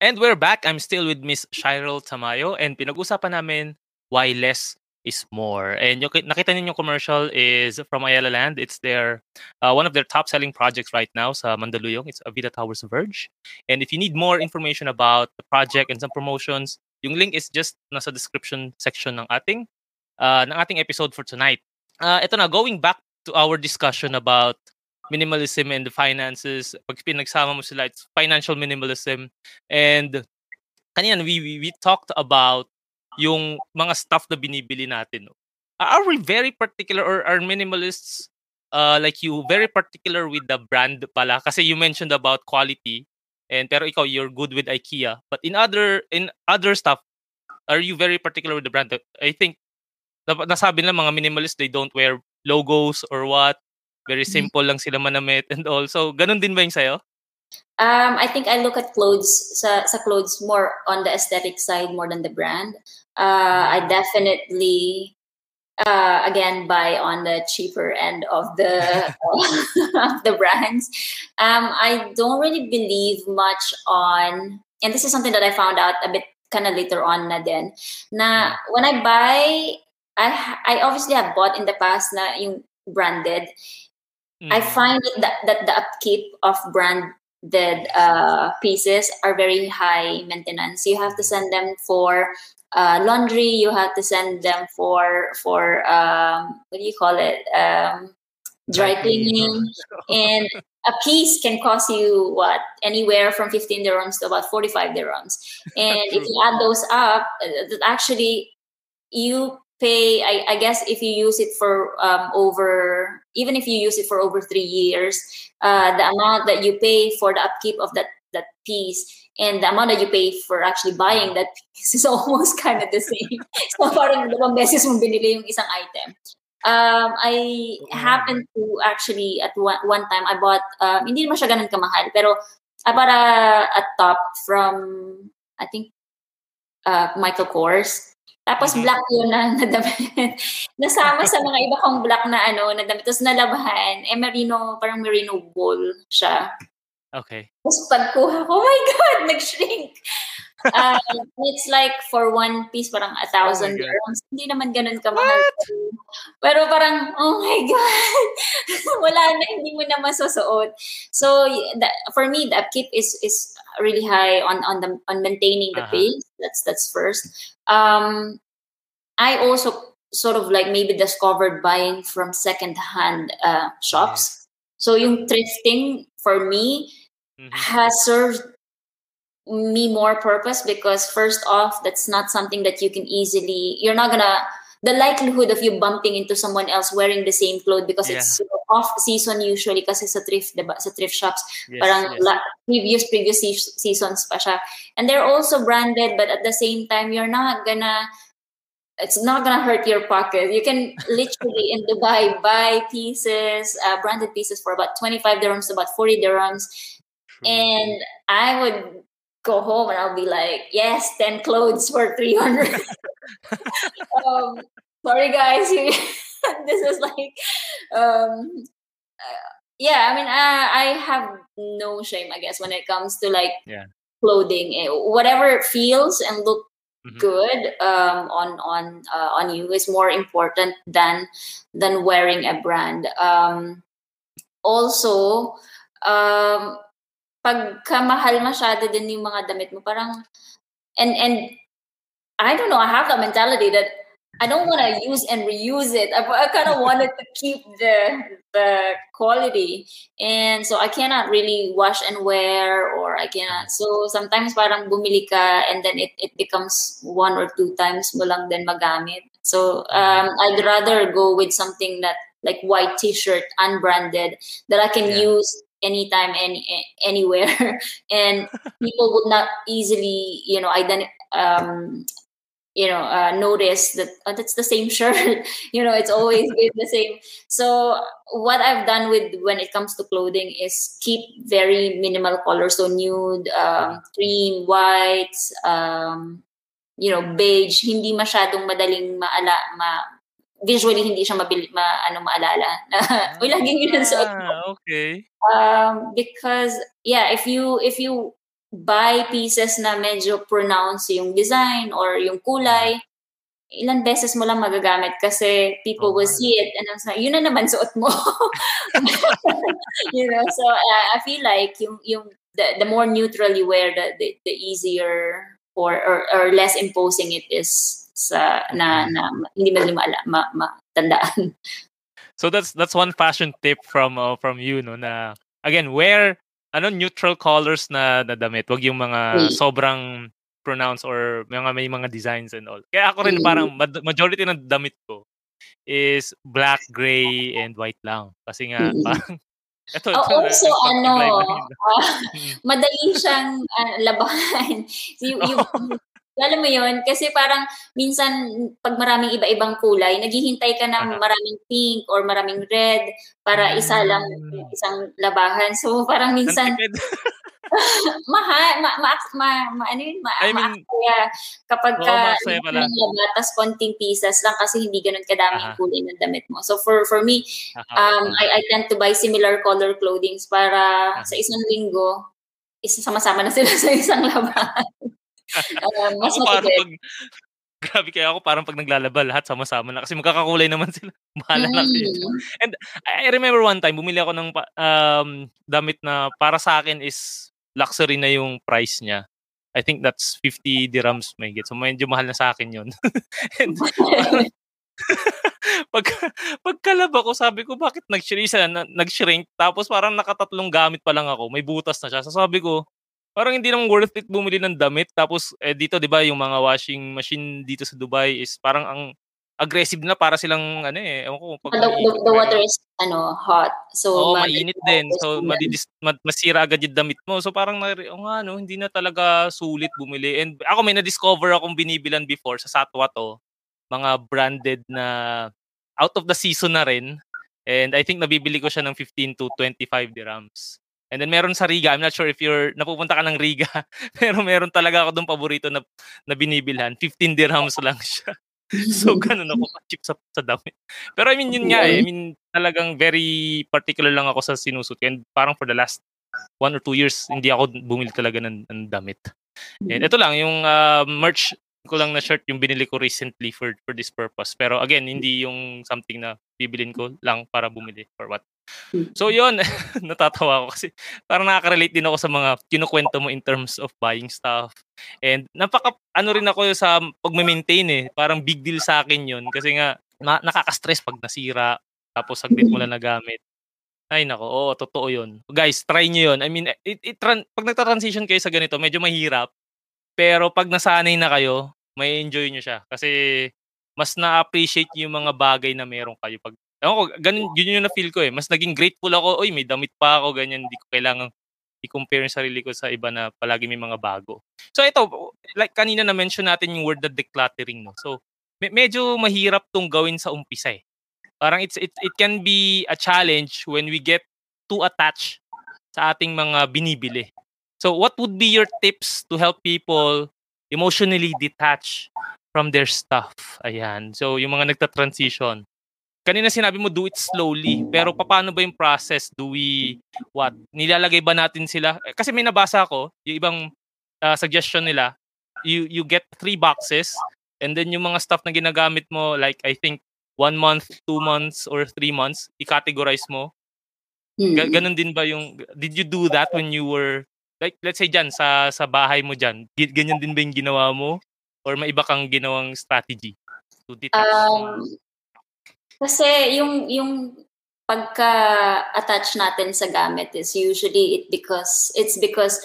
Speaker 2: And we're back. I'm still with Miss Cheryl Tamayo and pinag-usapan namin why less is more. And yung nakita niyo yung commercial is from Ayala Land. It's their uh, one of their top selling projects right now sa Mandaluyong. It's Avida Towers Verge. And if you need more information about the project and some promotions, yung link is just nasa description section ng ating uh, ng ating episode for tonight. Uh, ito na going back to our discussion about minimalism and finances. Pag pinagsama mo sila, it's financial minimalism. And kanina, we, we, we talked about yung mga stuff na binibili natin. No? Are we very particular or are minimalists uh, like you very particular with the brand pala? Kasi you mentioned about quality. And pero ikaw, you're good with IKEA. But in other in other stuff, are you very particular with the brand? I think nasabi na mga minimalists, they don't wear logos or what. Very mm-hmm. simple lang sila manamit and all. So, ganun din ba yung sa'yo?
Speaker 1: Um, I think I look at clothes sa, sa clothes more on the aesthetic side more than the brand. Uh, I mm-hmm. definitely uh, again buy on the cheaper end of the of the brands. Um, I don't really believe much on, and this is something that I found out a bit kind of later on na din. Na mm-hmm. when I buy, I I obviously have bought in the past na yung branded, Mm. I find that, that the upkeep of branded uh, pieces are very high maintenance. You have to send them for uh, laundry. You have to send them for for um, what do you call it? Um, dry cleaning, and a piece can cost you what anywhere from 15 dirhams to about 45 dirhams. And if you add those up, actually you pay I, I guess if you use it for um, over even if you use it for over three years uh, the amount that you pay for the upkeep of that that piece and the amount that you pay for actually buying that piece is almost kind of the same. So parang dalawang beses mong binili yung isang item. Um, I happened to actually at one, one time I bought um, hindi naman siya ganun kamahal pero I bought a, a top from I think uh, Michael Kors Tapos mm-hmm. black yun na, na damit. Nasama sa mga iba kong black na ano, na damit. Tapos nalabahan, eh merino, parang merino wool siya.
Speaker 2: Okay.
Speaker 1: Tapos pagkuha ko, oh my God, nag-shrink. Um, it's like for one piece, parang a thousand
Speaker 2: Oh my God.
Speaker 1: dirhams. Hindi naman ganun kamahal. Pero parang, oh my God, wala na, hindi mo na masusuot. So, the, for me, the upkeep is is really high on on the on maintaining the
Speaker 2: Uh-huh.
Speaker 1: pace. That's that's first. Um, I also sort of like maybe discovered buying from second-hand uh, shops. So yung thrifting for me
Speaker 2: Mhm.
Speaker 1: has served me more purpose because first off that's not something that you can easily you're not gonna the likelihood of you bumping into someone else wearing the same clothes because it's off season usually kasi sa thrift diba? sa thrift shops
Speaker 2: Yes,
Speaker 1: parang
Speaker 2: yes.
Speaker 1: la- previous previous se- seasons pa siya. And they're also branded but at the same time you're not gonna it's not gonna hurt your pocket. You can literally in dubai buy pieces uh, branded pieces for about 25 dirhams about 40 dirhams. And I would go home and I'll be like, yes, 10 clothes for 300. um, sorry, guys. this is like, um, uh, yeah, I mean, I, I have no shame, I guess, when it comes to like
Speaker 2: Yeah.
Speaker 1: clothing. Eh, Whatever feels and look
Speaker 2: Mhm.
Speaker 1: good um, on on uh, on you is more important than than wearing a brand. Um, also, um, pagka mahal masyado din yung mga damit mo, parang, and, and, I don't know, I have that mentality that I don't want to use and reuse it. I, I kind of wanted to keep the the quality, and so I cannot really wash and wear, or I cannot. So sometimes parang bumili ka, and then it, it becomes one or two times mo lang din magamit. So um, I'd rather go with something that like white T-shirt, unbranded, that I can
Speaker 2: Yeah.
Speaker 1: use anytime, any anywhere, and people would not easily, you know, ident- um, you know, uh, notice that oh, that's the same shirt. you know, it's always been the same. So what I've done with when it comes to clothing is keep very minimal colors, so nude, um, cream, whites, um, you know, beige. Hindi masyadong madaling maala, ma, visually hindi siya mabili, ma, ano, maalala. Uy, laging yun ang suot mo
Speaker 2: Ah, okay.
Speaker 1: um, because yeah if you if you buy pieces na medyo pronounced yung design or yung kulay ilan beses mo lang magagamit kasi people
Speaker 2: Oo
Speaker 1: will see it and I'm like, yun na naman suot mo. you know, so uh, I feel like yung, yung the, the more neutral you wear, the, the, the easier or, or, or less imposing it is sa na, na hindi mo ma, ma, matandaan.
Speaker 2: So that's that's one fashion tip from uh, from you no na again wear ano neutral colors na, na damit. Wag yung mga
Speaker 1: Mm.
Speaker 2: sobrang pronounced or mga may mga designs and all. Kaya ako rin
Speaker 1: Mm.
Speaker 2: parang majority ng damit ko is black, gray, and white lang. Kasi nga parang ito,
Speaker 1: Oh,
Speaker 2: ito,
Speaker 1: also,
Speaker 2: nagpapaglaban
Speaker 1: ano,
Speaker 2: Mm.
Speaker 1: madali siyang ah, labahan. yung, yung, alam mo yun, kasi parang minsan pag maraming iba-ibang kulay, naghihintay ka ng maraming pink or maraming red para isa lang
Speaker 2: Mm.
Speaker 1: isang labahan. So parang
Speaker 2: Ang
Speaker 1: minsan mahal, ma, ma, ma, ma, ano yun, ma,
Speaker 2: I mean,
Speaker 1: maaksaya kapag ka
Speaker 2: pala.
Speaker 1: labatas konting pieces lang kasi hindi ganun kadami
Speaker 2: Aha.
Speaker 1: kulay ng damit mo. So for for me, um, I, I tend to buy similar color clothings para
Speaker 2: Aha.
Speaker 1: sa isang linggo, isasama-sama na sila sa isang labahan. um, mas
Speaker 2: ako parang pag Grabe kaya ako parang pag naglalaba lahat sama-sama na kasi magkakakulay naman sila. Bahala na kayo.
Speaker 1: Mm.
Speaker 2: And I remember one time bumili ako ng um damit na para sa akin is luxury na yung price niya. I think that's 50 dirhams may get. So medyo mahal na sa akin 'yon. And pag pagkalaba ko sabi ko bakit nag-shrink siya, na- nag-shrink tapos parang nakatatlong gamit pa lang ako. May butas na siya. So sabi ko parang hindi naman worth it bumili ng damit tapos eh, dito 'di ba yung mga washing machine dito sa Dubai is parang ang aggressive na para silang ano eh ewan ko pag
Speaker 1: the, the, the water is ano hot. So
Speaker 2: Oo,
Speaker 1: madali
Speaker 2: mainit
Speaker 1: na
Speaker 2: din. So, madidis, mad- masira agad yung damit mo. So, parang, nari- oh, nga, no, hindi na talaga sulit bumili. And ako, may na-discover akong binibilan before sa Satwa to. Mga branded na out of the season na rin. And I think nabibili ko siya ng 15 to 25 dirhams. And then meron sa Riga, I'm not sure if you're napupunta ka ng Riga, pero meron talaga ako doon paborito na, na binibilhan. 15 dirhams lang siya. So, ganun ako ka-cheap sa, sa damit. Pero I mean, yun nga eh. I mean, talagang very particular lang ako sa sinusot. ko. And parang for the last one or two years, hindi ako bumili talaga ng, ng damit. And ito lang, yung uh, merch ko lang na shirt yung binili ko recently for for this purpose. Pero again, hindi yung something na bibilin ko lang para bumili for what. So yun, natatawa ako kasi parang nakaka-relate din ako sa mga kinukwento mo in terms of buying stuff. And napaka ano rin ako sa pagme-maintain eh. Parang big deal sa akin yun kasi nga na- nakaka-stress pag nasira tapos saglit mo lang nagamit. Ay nako, oo, totoo 'yun. Guys, try niyo 'yun. I mean, it, it, pag nagta-transition kayo sa ganito, medyo mahirap. Pero pag nasanay na kayo, may enjoy niyo siya kasi mas na-appreciate yung mga bagay na meron kayo pag Ewan ko, ganun, yun yung na-feel ko eh. Mas naging grateful ako, oy, may damit pa ako, ganyan, hindi ko kailangan i-compare yung sarili ko sa iba na palagi may mga bago. So ito, like kanina na-mention natin yung word na decluttering, no? So, me- medyo mahirap tong gawin sa umpisa eh. Parang it's, it, it can be a challenge when we get too attached sa ating mga binibili. So what would be your tips to help people emotionally detach from their stuff? Ayan. So yung mga nagta-transition. Kanina sinabi mo do it slowly, pero paano ba yung process? Do we what? Nilalagay ba natin sila? Eh, kasi may nabasa ako, yung ibang uh, suggestion nila, you you get three boxes and then yung mga stuff na ginagamit mo like I think one month, two months, or three months, i-categorize mo. Ga- ganun din ba yung, did you do that when you were, like, let's say dyan, sa, sa bahay mo dyan, ganyan din ba yung ginawa mo? Or may iba kang ginawang strategy to detach? Um,
Speaker 1: kasi yung, yung pagka-attach natin sa gamit is usually it because, it's because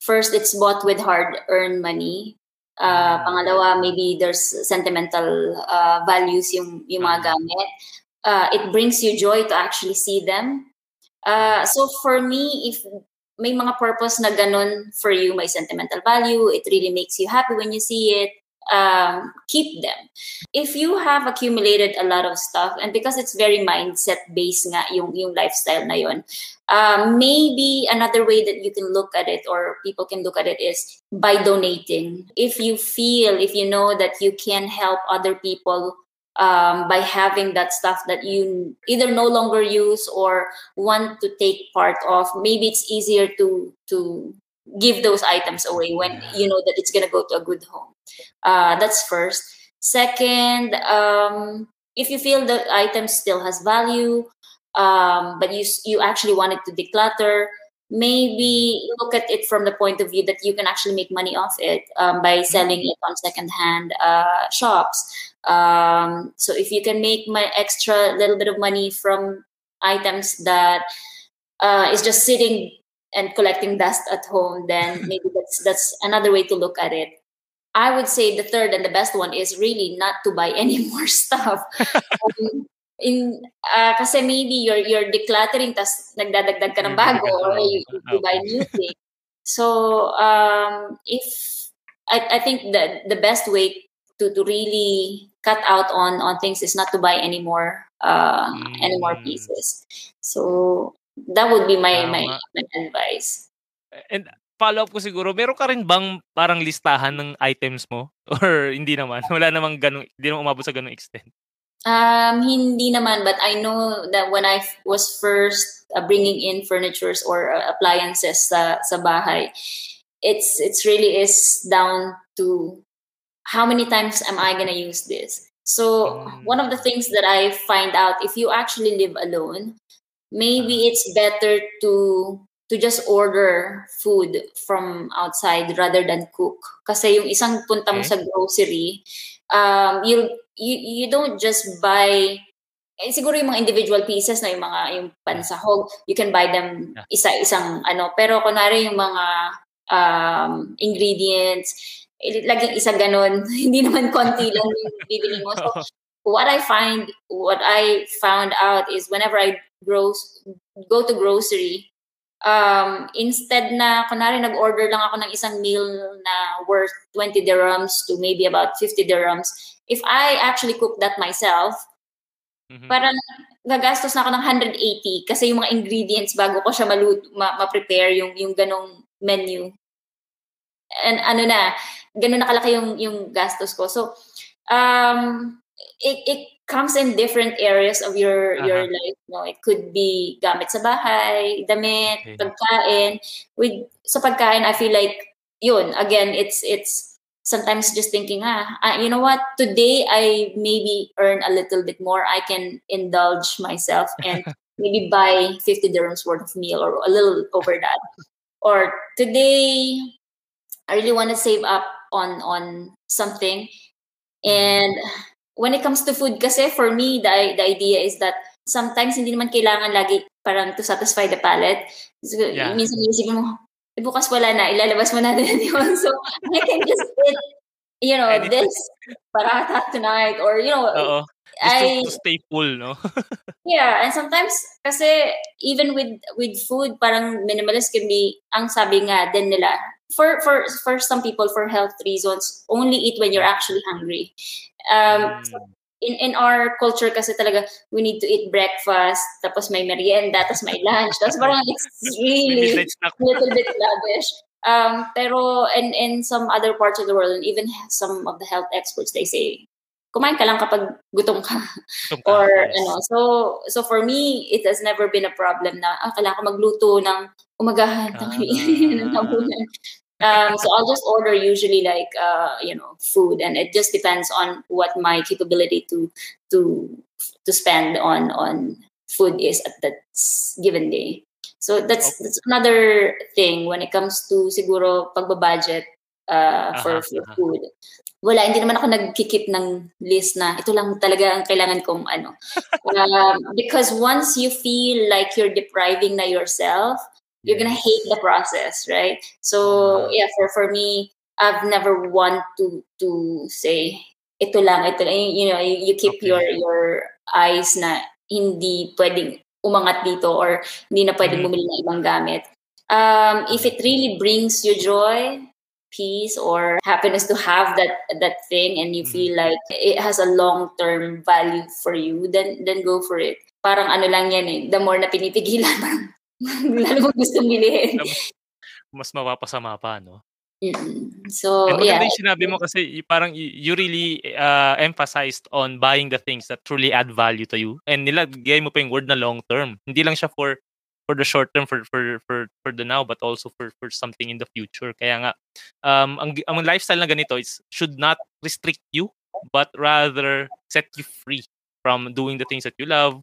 Speaker 1: first it's bought with hard-earned money. Uh, pangalawa, maybe there's sentimental uh, values yung, yung mga mm-hmm. gamit. Uh, it brings you joy to actually see them. Uh, so for me, if may mga purpose na ganun for you, may sentimental value, it really makes you happy when you see it, um, keep them. If you have accumulated a lot of stuff, and because it's very mindset based nga yung, yung lifestyle na yun, um, maybe another way that you can look at it or people can look at it is by donating. If you feel, if you know that you can help other people um, by having that stuff that you either no longer use or want to take part of, maybe it's easier to to give those items away when you know that it's gonna go to a good home. Uh, that's first. Second, um, if you feel the item still has value, um, but you you actually wanted to declutter, maybe look at it from the point of view that you can actually make money off it um, by selling it on secondhand uh, shops. Um, so if you can make my extra little bit of money from items that uh, is just sitting and collecting dust at home, then maybe that's that's another way to look at it. I would say the third and the best one is really not to buy any more stuff. um, in uh, kasi maybe you're you're decluttering tas nagdadagdag ka ng bago or you, you buy new thing. So um, if I, I think that the best way to, to really cut out on on things is not to buy any more uh, mm. any more mm. pieces. So that would be my my, my advice.
Speaker 2: And follow up ko siguro, meron ka rin bang parang listahan ng items mo? Or hindi naman? Wala namang ganun, hindi naman umabot sa ganung extent?
Speaker 1: Um, hindi naman, but I know that when I was first uh, bringing in furnitures or uh, appliances sa, sa bahay, it's it's really is down to how many times am I gonna use this? So mm. one of the things that I find out if you actually live alone, maybe it's better to to just order food from outside rather than cook. Kasi yung isang punta mo okay. sa grocery, um, you you you don't just buy eh, siguro yung mga individual pieces na yung mga yung pansahog, you can buy them isa-isang ano. Pero kunwari yung mga um, ingredients, eh, laging isa ganun. Hindi naman konti lang yung bibili mo. So, what I find, what I found out is whenever I gross, go to grocery, um, instead na, kunwari nag-order lang ako ng isang meal na worth 20 dirhams to maybe about 50 dirhams, if I actually cook that myself, mm-hmm. parang gagastos na ako ng 180 kasi yung mga ingredients bago ko siya maluto, ma- ma-prepare yung, yung ganong menu. And ano na, ganun na kalaki yung, yung gastos ko. So, um, it, it comes in different areas of your uh-huh. your life no? It could be gamit sa bahay damit okay. pagkain. With sa pagkain I feel like yun again it's it's sometimes just thinking ah you know what? Today i maybe earn a little bit more. I can indulge myself and maybe buy 50 dirhams worth of meal or a little over that. Or today i really want to save up on on something. And when it comes to food kasi for me the, the idea is that sometimes hindi naman kailangan lagi parang to satisfy the palate so, yeah. minsan isipin mo eh, bukas wala na, ilalabas mo na din yun. So, I can just eat, you know, Anything. this paratha tonight or, you know,
Speaker 2: Uh-oh. I, to, to stay full, no?
Speaker 1: yeah, and sometimes, kasi even with with food, parang minimalist can be, ang sabi nga din nila, for for for some people for health reasons only eat when you're actually hungry. Um mm. so in in our culture kasi talaga we need to eat breakfast tapos may merienda tapos may lunch. Tapos parang it's really a little bit lavish. Um pero in in some other parts of the world and even some of the health experts they say kumain ka lang kapag gutom ka. Or yes. ano so so for me it has never been a problem na ah, kailangan ko magluto ng umagahan. Ng uh, Um, so I'll just order usually like uh, you know food, and it just depends on what my capability to to to spend on on food is at that given day. So that's that's another thing when it comes to siguro pagbabudget uh, for, uh-huh, for uh-huh. food. Wala, hindi naman ako nagkikip ng list na ito lang talaga ang kailangan kong ano. um, because once you feel like you're depriving na yourself, you're gonna hate the process, right? So yeah, for for me, I've never want to to say ito lang, ito lang. You know, you, you keep okay. your your eyes na hindi pwedeng umangat dito or hindi na pwedeng mm-hmm. bumili ng ibang gamit. Um, if it really brings you joy, peace, or happiness to have that that thing, and you feel mm-hmm. like it has a long term value for you, then then go for it. Parang ano lang yan eh. The more na pinipigilan, parang Lalo mo gustong bilhin.
Speaker 2: Mas mapapasama pa, no?
Speaker 1: Mm-mm. So,
Speaker 2: And
Speaker 1: yeah.
Speaker 2: yung sinabi mo kasi parang you really uh, emphasized on buying the things that truly add value to you. And nilagay mo pa yung word na long term. Hindi lang siya for for the short term for for for for the now but also for for something in the future. Kaya nga um ang ang lifestyle na ganito is should not restrict you but rather set you free from doing the things that you love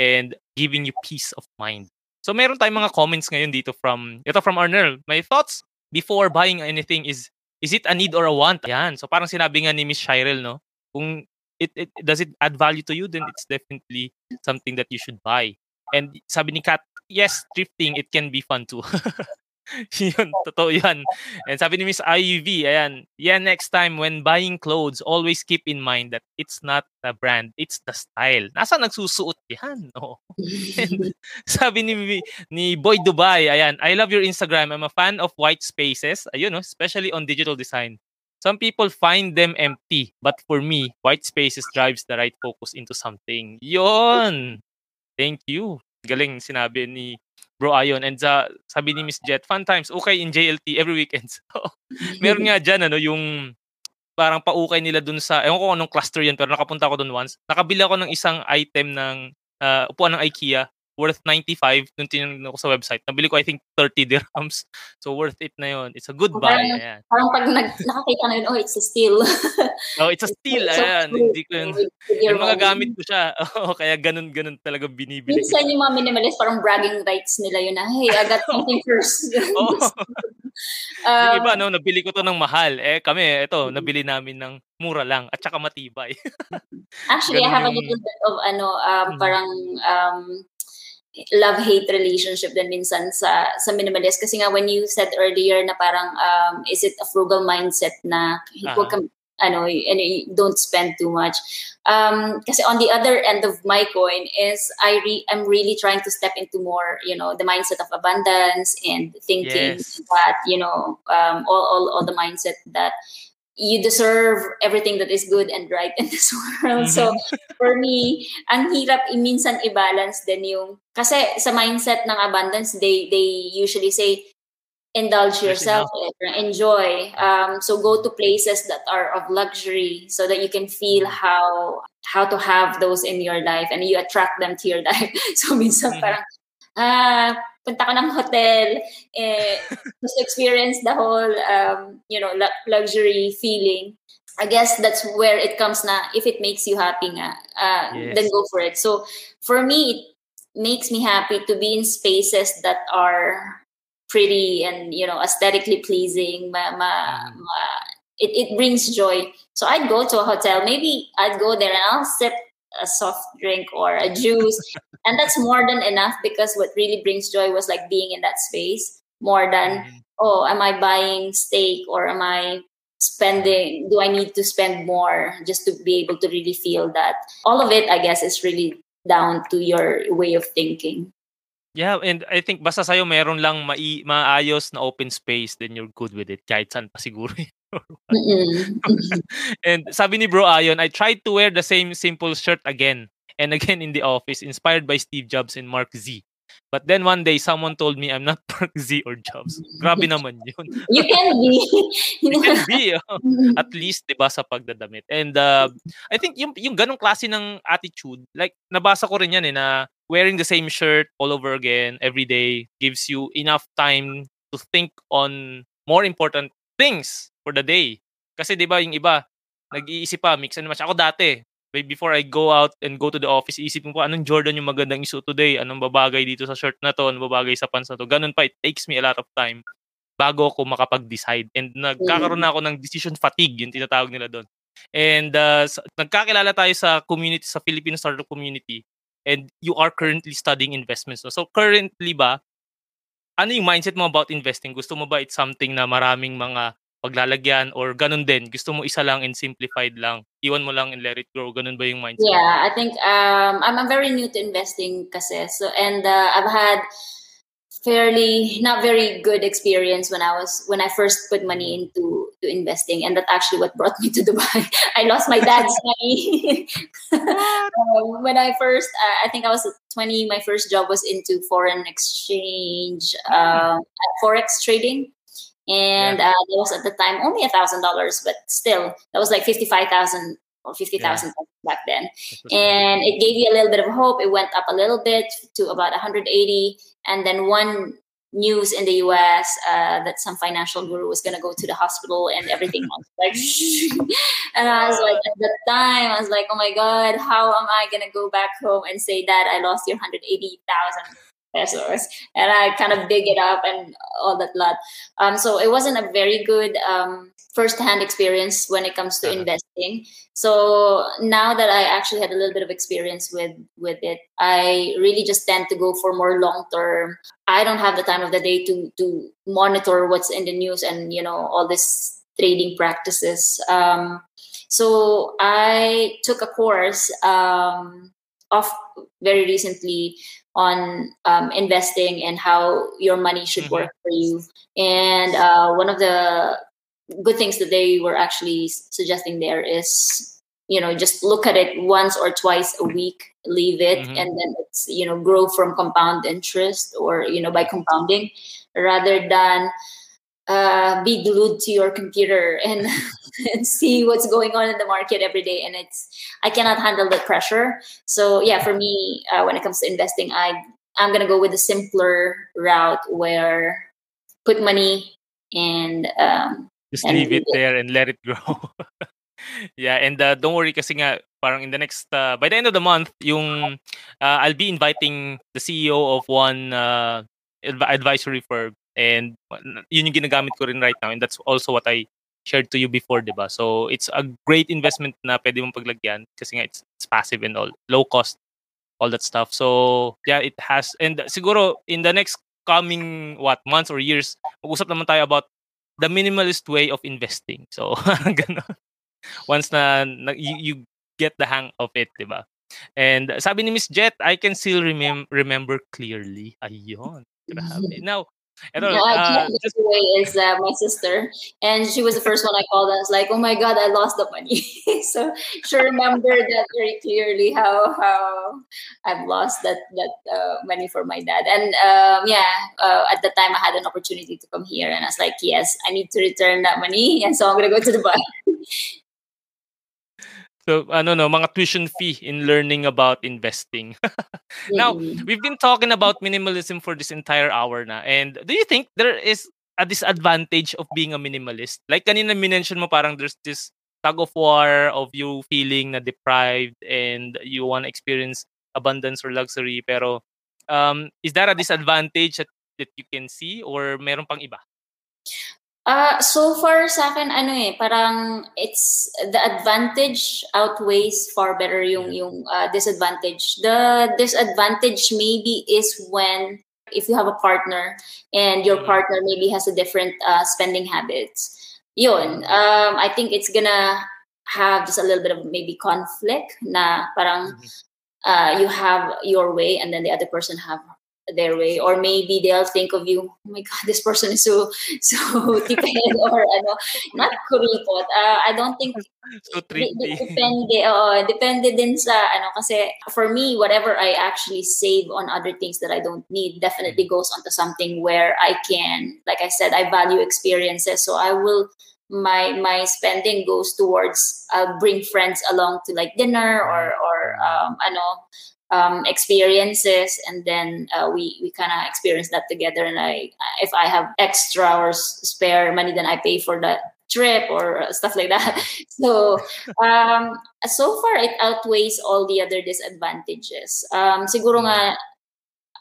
Speaker 2: and giving you peace of mind. So meron tayong mga comments ngayon dito from ito from Arnel. My thoughts before buying anything is is it a need or a want? Yan. So parang sinabi nga ni Miss Shirel, no? Kung it, it does it add value to you, then it's definitely something that you should buy. And sabi ni Kat, yes, thrifting, it can be fun too. yun, totoo yan. And sabi ni Miss IUV, ayan, yeah, next time when buying clothes, always keep in mind that it's not the brand, it's the style. Nasa nagsusuot yan? No. And sabi ni, ni Boy Dubai, ayan, I love your Instagram. I'm a fan of white spaces, ayun, no, especially on digital design. Some people find them empty, but for me, white spaces drives the right focus into something. Yon. Thank you. Galing sinabi ni Bro Ayon. And sa, sabi ni Miss Jet, fun times, okay in JLT every weekend. So, meron nga dyan, ano, yung parang paukay nila dun sa, ewan ko anong cluster yan, pero nakapunta ako dun once. Nakabili ako ng isang item ng uh, upuan ng IKEA worth 95 nung tinignan ko sa website. Nabili ko I think 30 dirhams. So worth it na yon. It's a good buy.
Speaker 1: Parang, ayan. parang pag nag, nakakita na yun, oh, it's a steal.
Speaker 2: oh, it's a steal. It's ayan. So Hindi ko yun. Yung mga gamit ko siya. Oh, kaya ganun, ganun talaga binibili.
Speaker 1: Minsan yung mga minimalist, parang bragging rights nila yun na, hey, I got something first. oh.
Speaker 2: um, yung iba, no, nabili ko to ng mahal. Eh, kami, ito, nabili namin ng mura lang at saka matibay.
Speaker 1: Actually, Ganun I have a little bit of ano, um, mm-hmm. parang um, love-hate relationship din minsan sa sa minimalist kasi nga when you said earlier na parang um, is it a frugal mindset na uh-huh. ka, ano and you don't spend too much um, kasi on the other end of my coin is I re, I'm really trying to step into more you know the mindset of abundance and thinking yes. that you know um, all, all all the mindset that you deserve everything that is good and right in this world. Mm-hmm. So, for me, ang hirap minsan i-balance din yung, kasi sa mindset ng abundance, they, they usually say, indulge yourself, enjoy. Um, so go to places that are of luxury so that you can feel mm-hmm. how how to have those in your life and you attract them to your life. So minsan mm-hmm. parang, ah, punta ka ng hotel, eh, just experience the whole, um, you know, luxury feeling. I guess that's where it comes na if it makes you happy nga, uh, yes. then go for it. So for me, it makes me happy to be in spaces that are pretty and you know aesthetically pleasing. Ma, ma, mm. ma, it, it brings joy. So I'd go to a hotel. Maybe I'd go there and I'll sip a soft drink or a juice, and that's more than enough because what really brings joy was like being in that space more than mm. oh, am I buying steak or am I spending do i need to spend more just to be able to really feel that? All of it i guess is really down to your way of thinking.
Speaker 2: Yeah and i think basta sa'yo meron lang mai maayos na open space then you're good with it kahit saan pa siguro and sabi ni bro Ayon I tried to wear the same simple shirt again and again in the office inspired by Steve Jobs and Mark Z But then one day, someone told me I'm not Park Z or Jobs. Grabe naman yun.
Speaker 1: You can be.
Speaker 2: you can be. Oh. At least, di ba, sa pagdadamit. And uh, I think yung, yung ganong klase ng attitude, like, nabasa ko rin yan eh, na wearing the same shirt all over again every day gives you enough time to think on more important things for the day. Kasi di ba, yung iba, nag-iisip pa, mix and match. Ako dati, before I go out and go to the office, isipin ko anong Jordan yung magandang isuot today, anong babagay dito sa shirt na to, anong babagay sa pants na to. Ganun pa, it takes me a lot of time bago ako makapag-decide. And nagkakaroon na ako ng decision fatigue, yung tinatawag nila doon. And uh, nagkakilala tayo sa community, sa Filipino startup community, and you are currently studying investments. So currently ba, ano yung mindset mo about investing? Gusto mo ba it's something na maraming mga paglalagyan or ganun din? Gusto mo isa lang and simplified lang? Iwan mo lang and let it grow? Ganun ba yung mindset?
Speaker 1: Yeah, I think um, I'm, I'm very new to investing kasi. So, and uh, I've had fairly not very good experience when I was when I first put money into to investing, and that actually what brought me to Dubai. I lost my dad's money um, when I first. Uh, I think I was 20. My first job was into foreign exchange, uh, forex trading and yeah. uh, that was at the time only a thousand dollars, but still that was like fifty five thousand or fifty thousand yeah. back then, and it gave you a little bit of hope. It went up a little bit to about one hundred eighty, and then one news in the US uh, that some financial guru was going to go to the hospital and everything was like, and I was like, at the time, I was like, oh my God, how am I going to go back home and say that I lost your 180,000? Pesos and i kind of dig it up and all that lot. Um, so it wasn't a very good um, first-hand experience when it comes to uh-huh. investing. So now that i actually had a little bit of experience with with it i really just tend to go for more long term i don't have the time of the day to to monitor what's in the news and you know all this trading practices. Um, so i took a course um, off very recently on um, investing and how your money should mm-hmm. work for you. And uh, one of the good things that they were actually suggesting there is, you know, just look at it once or twice a week, leave it, mm-hmm. and then it's, you know, grow from compound interest or, you know, by compounding rather than uh, be glued to your computer and, and see what's going on in the market every day. And it's I cannot handle the pressure. So yeah, for me, uh, when it comes to investing, I I'm gonna go with the simpler route where put money and um,
Speaker 2: just and leave it there and let it grow. yeah, and uh, don't worry kasi nga parang in the next uh, by the end of the month yung uh, I'll be inviting the CEO of one uh, advisory firm And yun yung ginagamit ko rin right now. And that's also what I shared to you before, di ba? So, it's a great investment na pwede mong paglagyan kasi nga it's, it's passive and all. Low cost, all that stuff. So, yeah, it has. And siguro, in the next coming, what, months or years, mag-usap naman tayo about the minimalist way of investing. So, ganun. Once na, na you, you get the hang of it, di ba? And sabi ni Miss Jet, I can still remem- remember clearly. Ayun. Grabe. Now,
Speaker 1: I don't know. Uh, just the way is uh, my sister, and she was the first one I called. I was like, "Oh my god, I lost the money." so she remembered that very clearly how how I've lost that that uh, money for my dad. And um, yeah, uh, at the time I had an opportunity to come here, and I was like, "Yes, I need to return that money," and so I'm gonna go to Dubai.
Speaker 2: So ano no, mga tuition fee in learning about investing. now, we've been talking about minimalism for this entire hour na. And do you think there is a disadvantage of being a minimalist? Like kanina minention mo parang there's this tug of war of you feeling na deprived and you want to experience abundance or luxury pero um is that a disadvantage that, that you can see or meron pang iba?
Speaker 1: Ah, so far sa akin ano eh, parang it's the advantage outweighs far better yung yung uh, disadvantage. The disadvantage maybe is when if you have a partner and your
Speaker 2: Mhm.
Speaker 1: partner maybe has a different uh, spending habits. Yun, um, I think it's gonna have just a little bit of maybe conflict na parang uh, you have your way and then the other person have their way. Or maybe they'll think of you oh my god this person is so so tipid or ano. Not kuripot. Uh, I don't think
Speaker 2: So tricky.
Speaker 1: depende oo depende din sa ano. Kasi for me whatever I actually save on other things that I don't need definitely goes onto something where I can like I said I value experiences. So I will my my spending goes towards uh, bring friends along to like dinner or or um, ano um, experiences and then uh, we we kind of experience that together. And I if I have extra or spare money then I pay for that trip or uh, stuff like that. So um so far it outweighs all the other disadvantages. Um siguro nga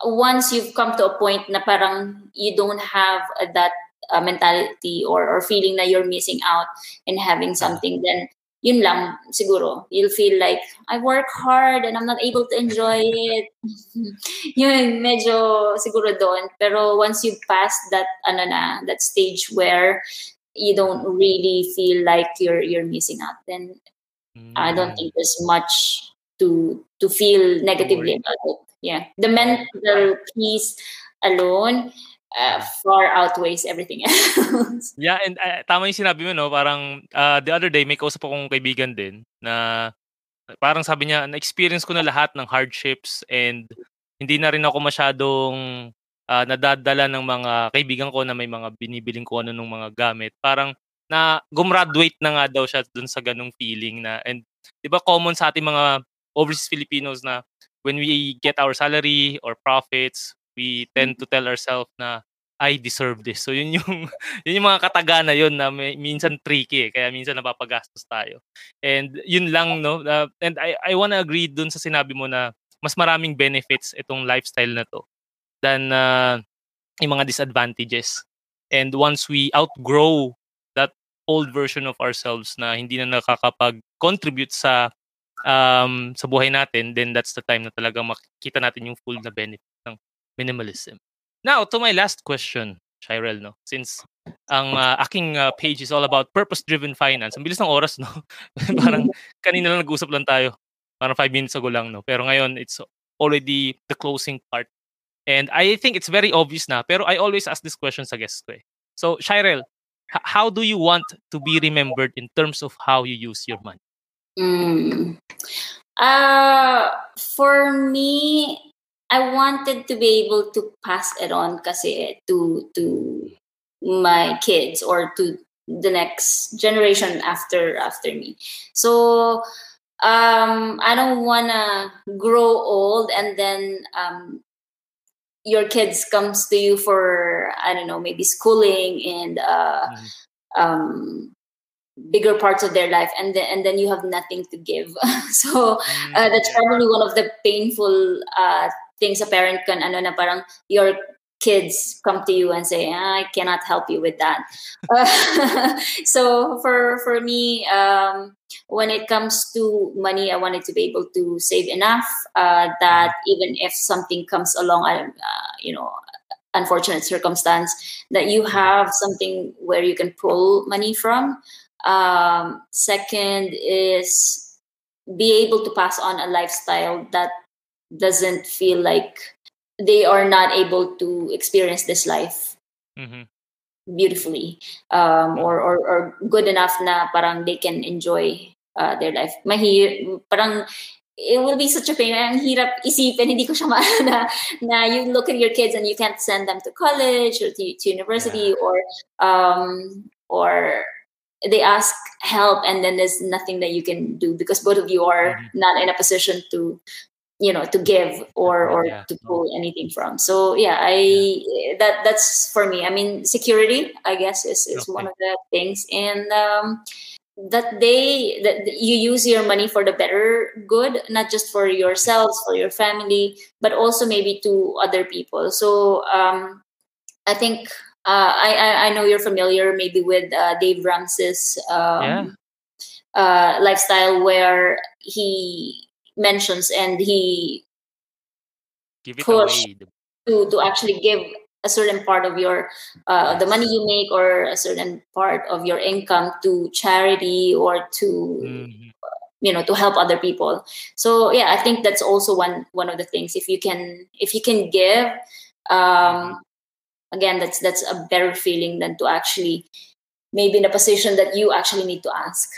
Speaker 1: once you've come to a point na parang you don't have uh, that uh, mentality or or feeling that you're missing out in having something then yun lang siguro. You'll feel like I work hard and I'm not able to enjoy it. Yun medyo siguro doon. Pero once you pass that ano na that stage where you don't really feel like you're you're missing out then I don't
Speaker 2: Mm.
Speaker 1: think there's much to to feel negatively about it. Yeah. The mental peace alone uh, far outweighs everything else
Speaker 2: Yeah, and ah, tama yung sinabi mo, no? Parang ah, the other day, may kausap akong kaibigan din na parang sabi niya, na-experience ko na lahat ng hardships and hindi na rin ako masyadong ah, nadadala ng mga kaibigan ko na may mga binibiling ko ano ng mga gamit. Parang na gumraduate na nga daw siya dun sa ganung feeling na and 'di ba common sa ating mga overseas Filipinos na when we get our salary or profits, we tend to tell ourselves na I deserve this. So yun yung yun yung mga kataga na yun na may, minsan tricky eh, kaya minsan napapagastos tayo. And yun lang no. uh, and I I want to agree dun sa sinabi mo na mas maraming benefits itong lifestyle na to than uh, yung mga disadvantages. And once we outgrow that old version of ourselves na hindi na nakakapag-contribute sa um, sa buhay natin, then that's the time na talaga makikita natin yung full na benefit minimalism. Now, to my last question, Shirel, no? Since ang uh, aking uh, page is all about purpose-driven finance. Ang bilis ng oras, no? Parang kanina lang nag-usap lang tayo. Parang five minutes ago lang, no? Pero ngayon, it's already the closing part. And I think it's very obvious na, pero I always ask this question sa guests ko eh. So, Shirel, how do you want to be remembered in terms of how you use your money?
Speaker 1: Mm. Uh, for me, I wanted to be able to pass it on kasi to to my kids or to the next generation after after me. So um I don't wanna grow old and then um your kids comes to you for I don't know maybe schooling and uh
Speaker 2: Mhm.
Speaker 1: um bigger parts of their life and then and then you have nothing to give so uh, that's probably one of the painful uh, things a parent can ano na parang your kids come to you and say "Ah, I cannot help you with that. Uh, so for for me um, when it comes to money I wanted to be able to save enough uh, that even if something comes along I uh, you know unfortunate circumstance that you have something where you can pull money from. Um, second is be able to pass on a lifestyle that doesn't feel like they are not able to experience this life
Speaker 2: Mhm.
Speaker 1: beautifully um, or, or or good enough na parang they can enjoy uh, their life. Mahi parang it will be such a pain. Ang hirap isipin, hindi ko siya maana na you look at your kids and you can't send them to college or to, to university or um or they ask help and then there's nothing that you can do because both of you are mm-hmm. not in a position to you know to give or or yeah. to pull anything from so yeah i yeah. that that's for me i mean security i guess is is okay. one of the things and um that they that you use your money for the better good not just for yourselves for your family but also maybe to other people so um i think uh, I, I know you're familiar maybe with uh, Dave Ramsey's um, yeah. uh, lifestyle where he mentions and he push to to actually give a certain part of your uh, the money you make or a certain part of your income to charity or to mm-hmm. you know to help other people so yeah i think that's also one one of the things if you can if you can give um mm-hmm. again that's that's a better feeling than to actually maybe in a position that you actually need to ask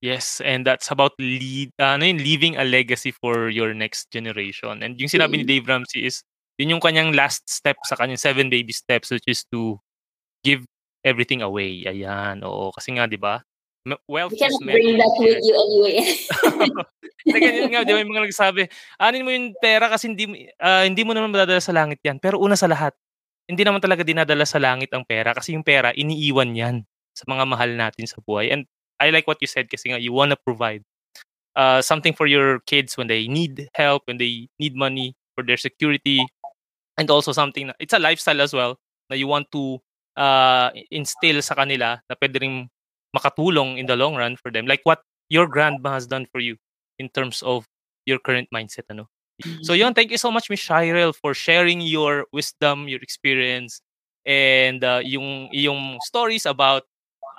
Speaker 2: Yes, and that's about lead ano yun, leaving a legacy for your next generation. And yung sinabi ni mm. Dave Ramsey is, yun yung kanyang last step sa kanyang seven baby steps which is to give everything away. Ayan, oo. Kasi nga, di ba?
Speaker 1: Wealth you cannot bring that with you anyway.
Speaker 2: Teka, yun nga, di ba, yung mga nagsabi, anin mo yung pera kasi hindi, uh, hindi mo naman madadala sa langit yan. Pero una sa lahat, hindi naman talaga dinadala sa langit ang pera kasi yung pera, iniiwan yan sa mga mahal natin sa buhay. And I like what you said kasi nga you want to provide uh, something for your kids when they need help, when they need money for their security, and also something it's a lifestyle as well that you want to uh, instill sa kanila na pwede rin makatulong in the long run for them. Like what your grandma has done for you in terms of your current mindset. Ano? So yun, thank you so much, Miss Shirel, for sharing your wisdom, your experience, and uh, yung yung stories about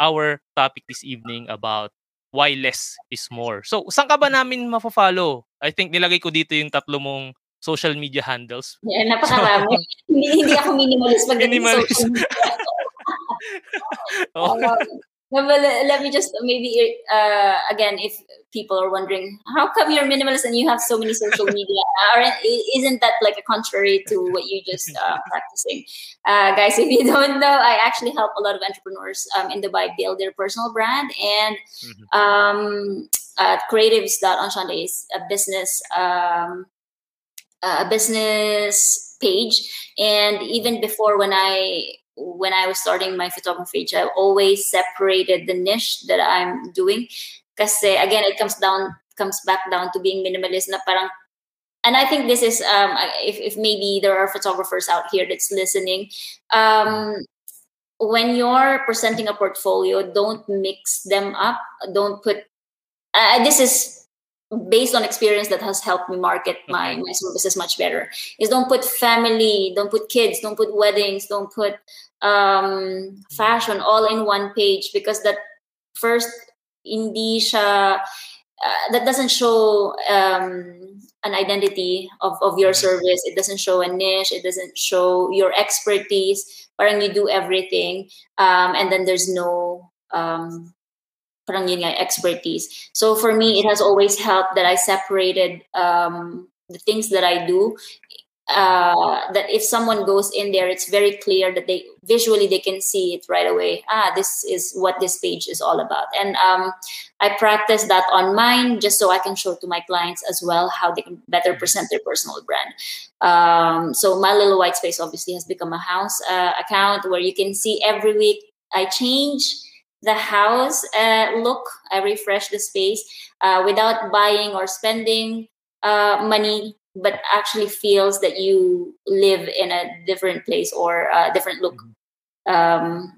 Speaker 2: our topic this evening about why less is more. So, saan ka ba namin mapo-follow? I think nilagay ko dito yung tatlo mong social media handles.
Speaker 1: Yeah, napakarami. So, hindi, hindi ako minimalist pag minimalist. social media. oh. um, no, but let me just maybe uh, again, if people are wondering how come you're minimalist and you have so many social media? Aren't isn't that like a contrary to what you just uh, practicing? Uh, guys if you don't know i actually help a lot of entrepreneurs um, in dubai build their personal brand and mm-hmm. um, uh, creatives.enchante is a business um, a business page. And even before when i when I was starting my photography, I always separated the niche that I'm doing. Kasi again, it comes down comes back down to being minimalist na parang and I think this is um if, if maybe there are photographers out here that's listening um when you're presenting a portfolio don't mix them up. Don't put uh, this is based on experience that has helped me market my, my services much better is don't put family don't put kids don't put weddings don't put um, fashion all in one page because that first hindi siya uh, that doesn't show um, an identity of, of your mm-hmm. service. It doesn't show a niche. It doesn't show your expertise. Parang you do everything, um, and then there's no um, parang yun nga, expertise. So for me, it has always helped that I separated um, the things that I do uh, that if someone goes in there, it's very clear that they visually they can see it right away. Ah, this is what this page is all about. And um, I practice that on mine just so I can show to my clients as well how they can better present their personal brand. Um, so my little white space obviously has become a house uh, account where you can see every week I change the house uh, look. I refresh the space uh, without buying or spending uh, money but actually feels that you live in a different place or a different look mm-hmm. um,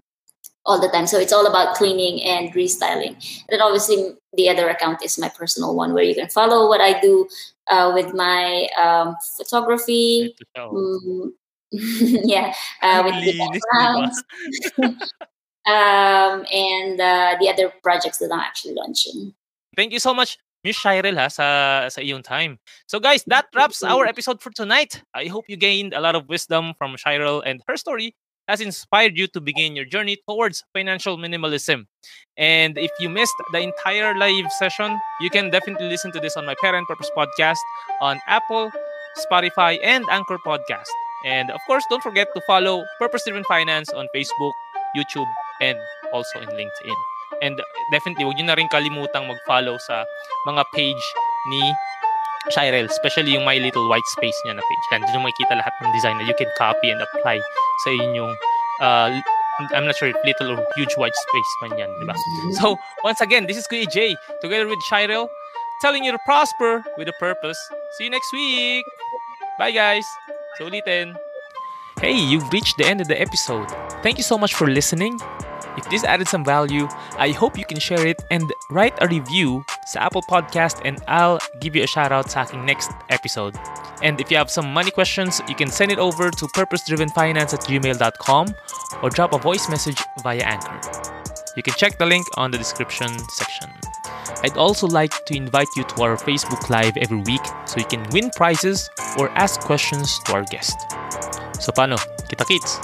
Speaker 1: all the time. So it's all about cleaning and restyling. And obviously, the other account is my personal one where you can follow what I do uh, with my um, photography. Mm, yeah, uh, with the backgrounds. um, and uh, the other projects that I'm actually launching.
Speaker 2: Thank you so much Miss Shirel ha sa sa iyong time. So guys, that wraps our episode for tonight. I hope you gained a lot of wisdom from Shirel and her story has inspired you to begin your journey towards financial minimalism. And if you missed the entire live session, you can definitely listen to this on my Pera and Purpose podcast on Apple, Spotify, and Anchor Podcast. And of course, don't forget to follow Purpose Driven Finance on Facebook, YouTube, and also in LinkedIn. And definitely, huwag nyo na rin kalimutang mag-follow sa mga page ni Shirel, especially yung My Little White Space niya na page. Yan, dyan makikita lahat ng design na you can copy and apply sa inyong uh, I'm not sure little or huge white space man yan, di ba? So, once again, this is Kuya Jay, together with Shirel, telling you to prosper with a purpose. See you next week! Bye, guys! So, ulitin. Hey, you've reached the end of the episode. Thank you so much for listening. If this added some value, I hope you can share it and write a review sa Apple Podcast and I'll give you a shout out sa aking next episode. And if you have some money questions, you can send it over to purposedrivenfinance at gmail.com or drop a voice message via Anchor. You can check the link on the description section. I'd also like to invite you to our Facebook Live every week so you can win prizes or ask questions to our guest. So paano? Kita kits!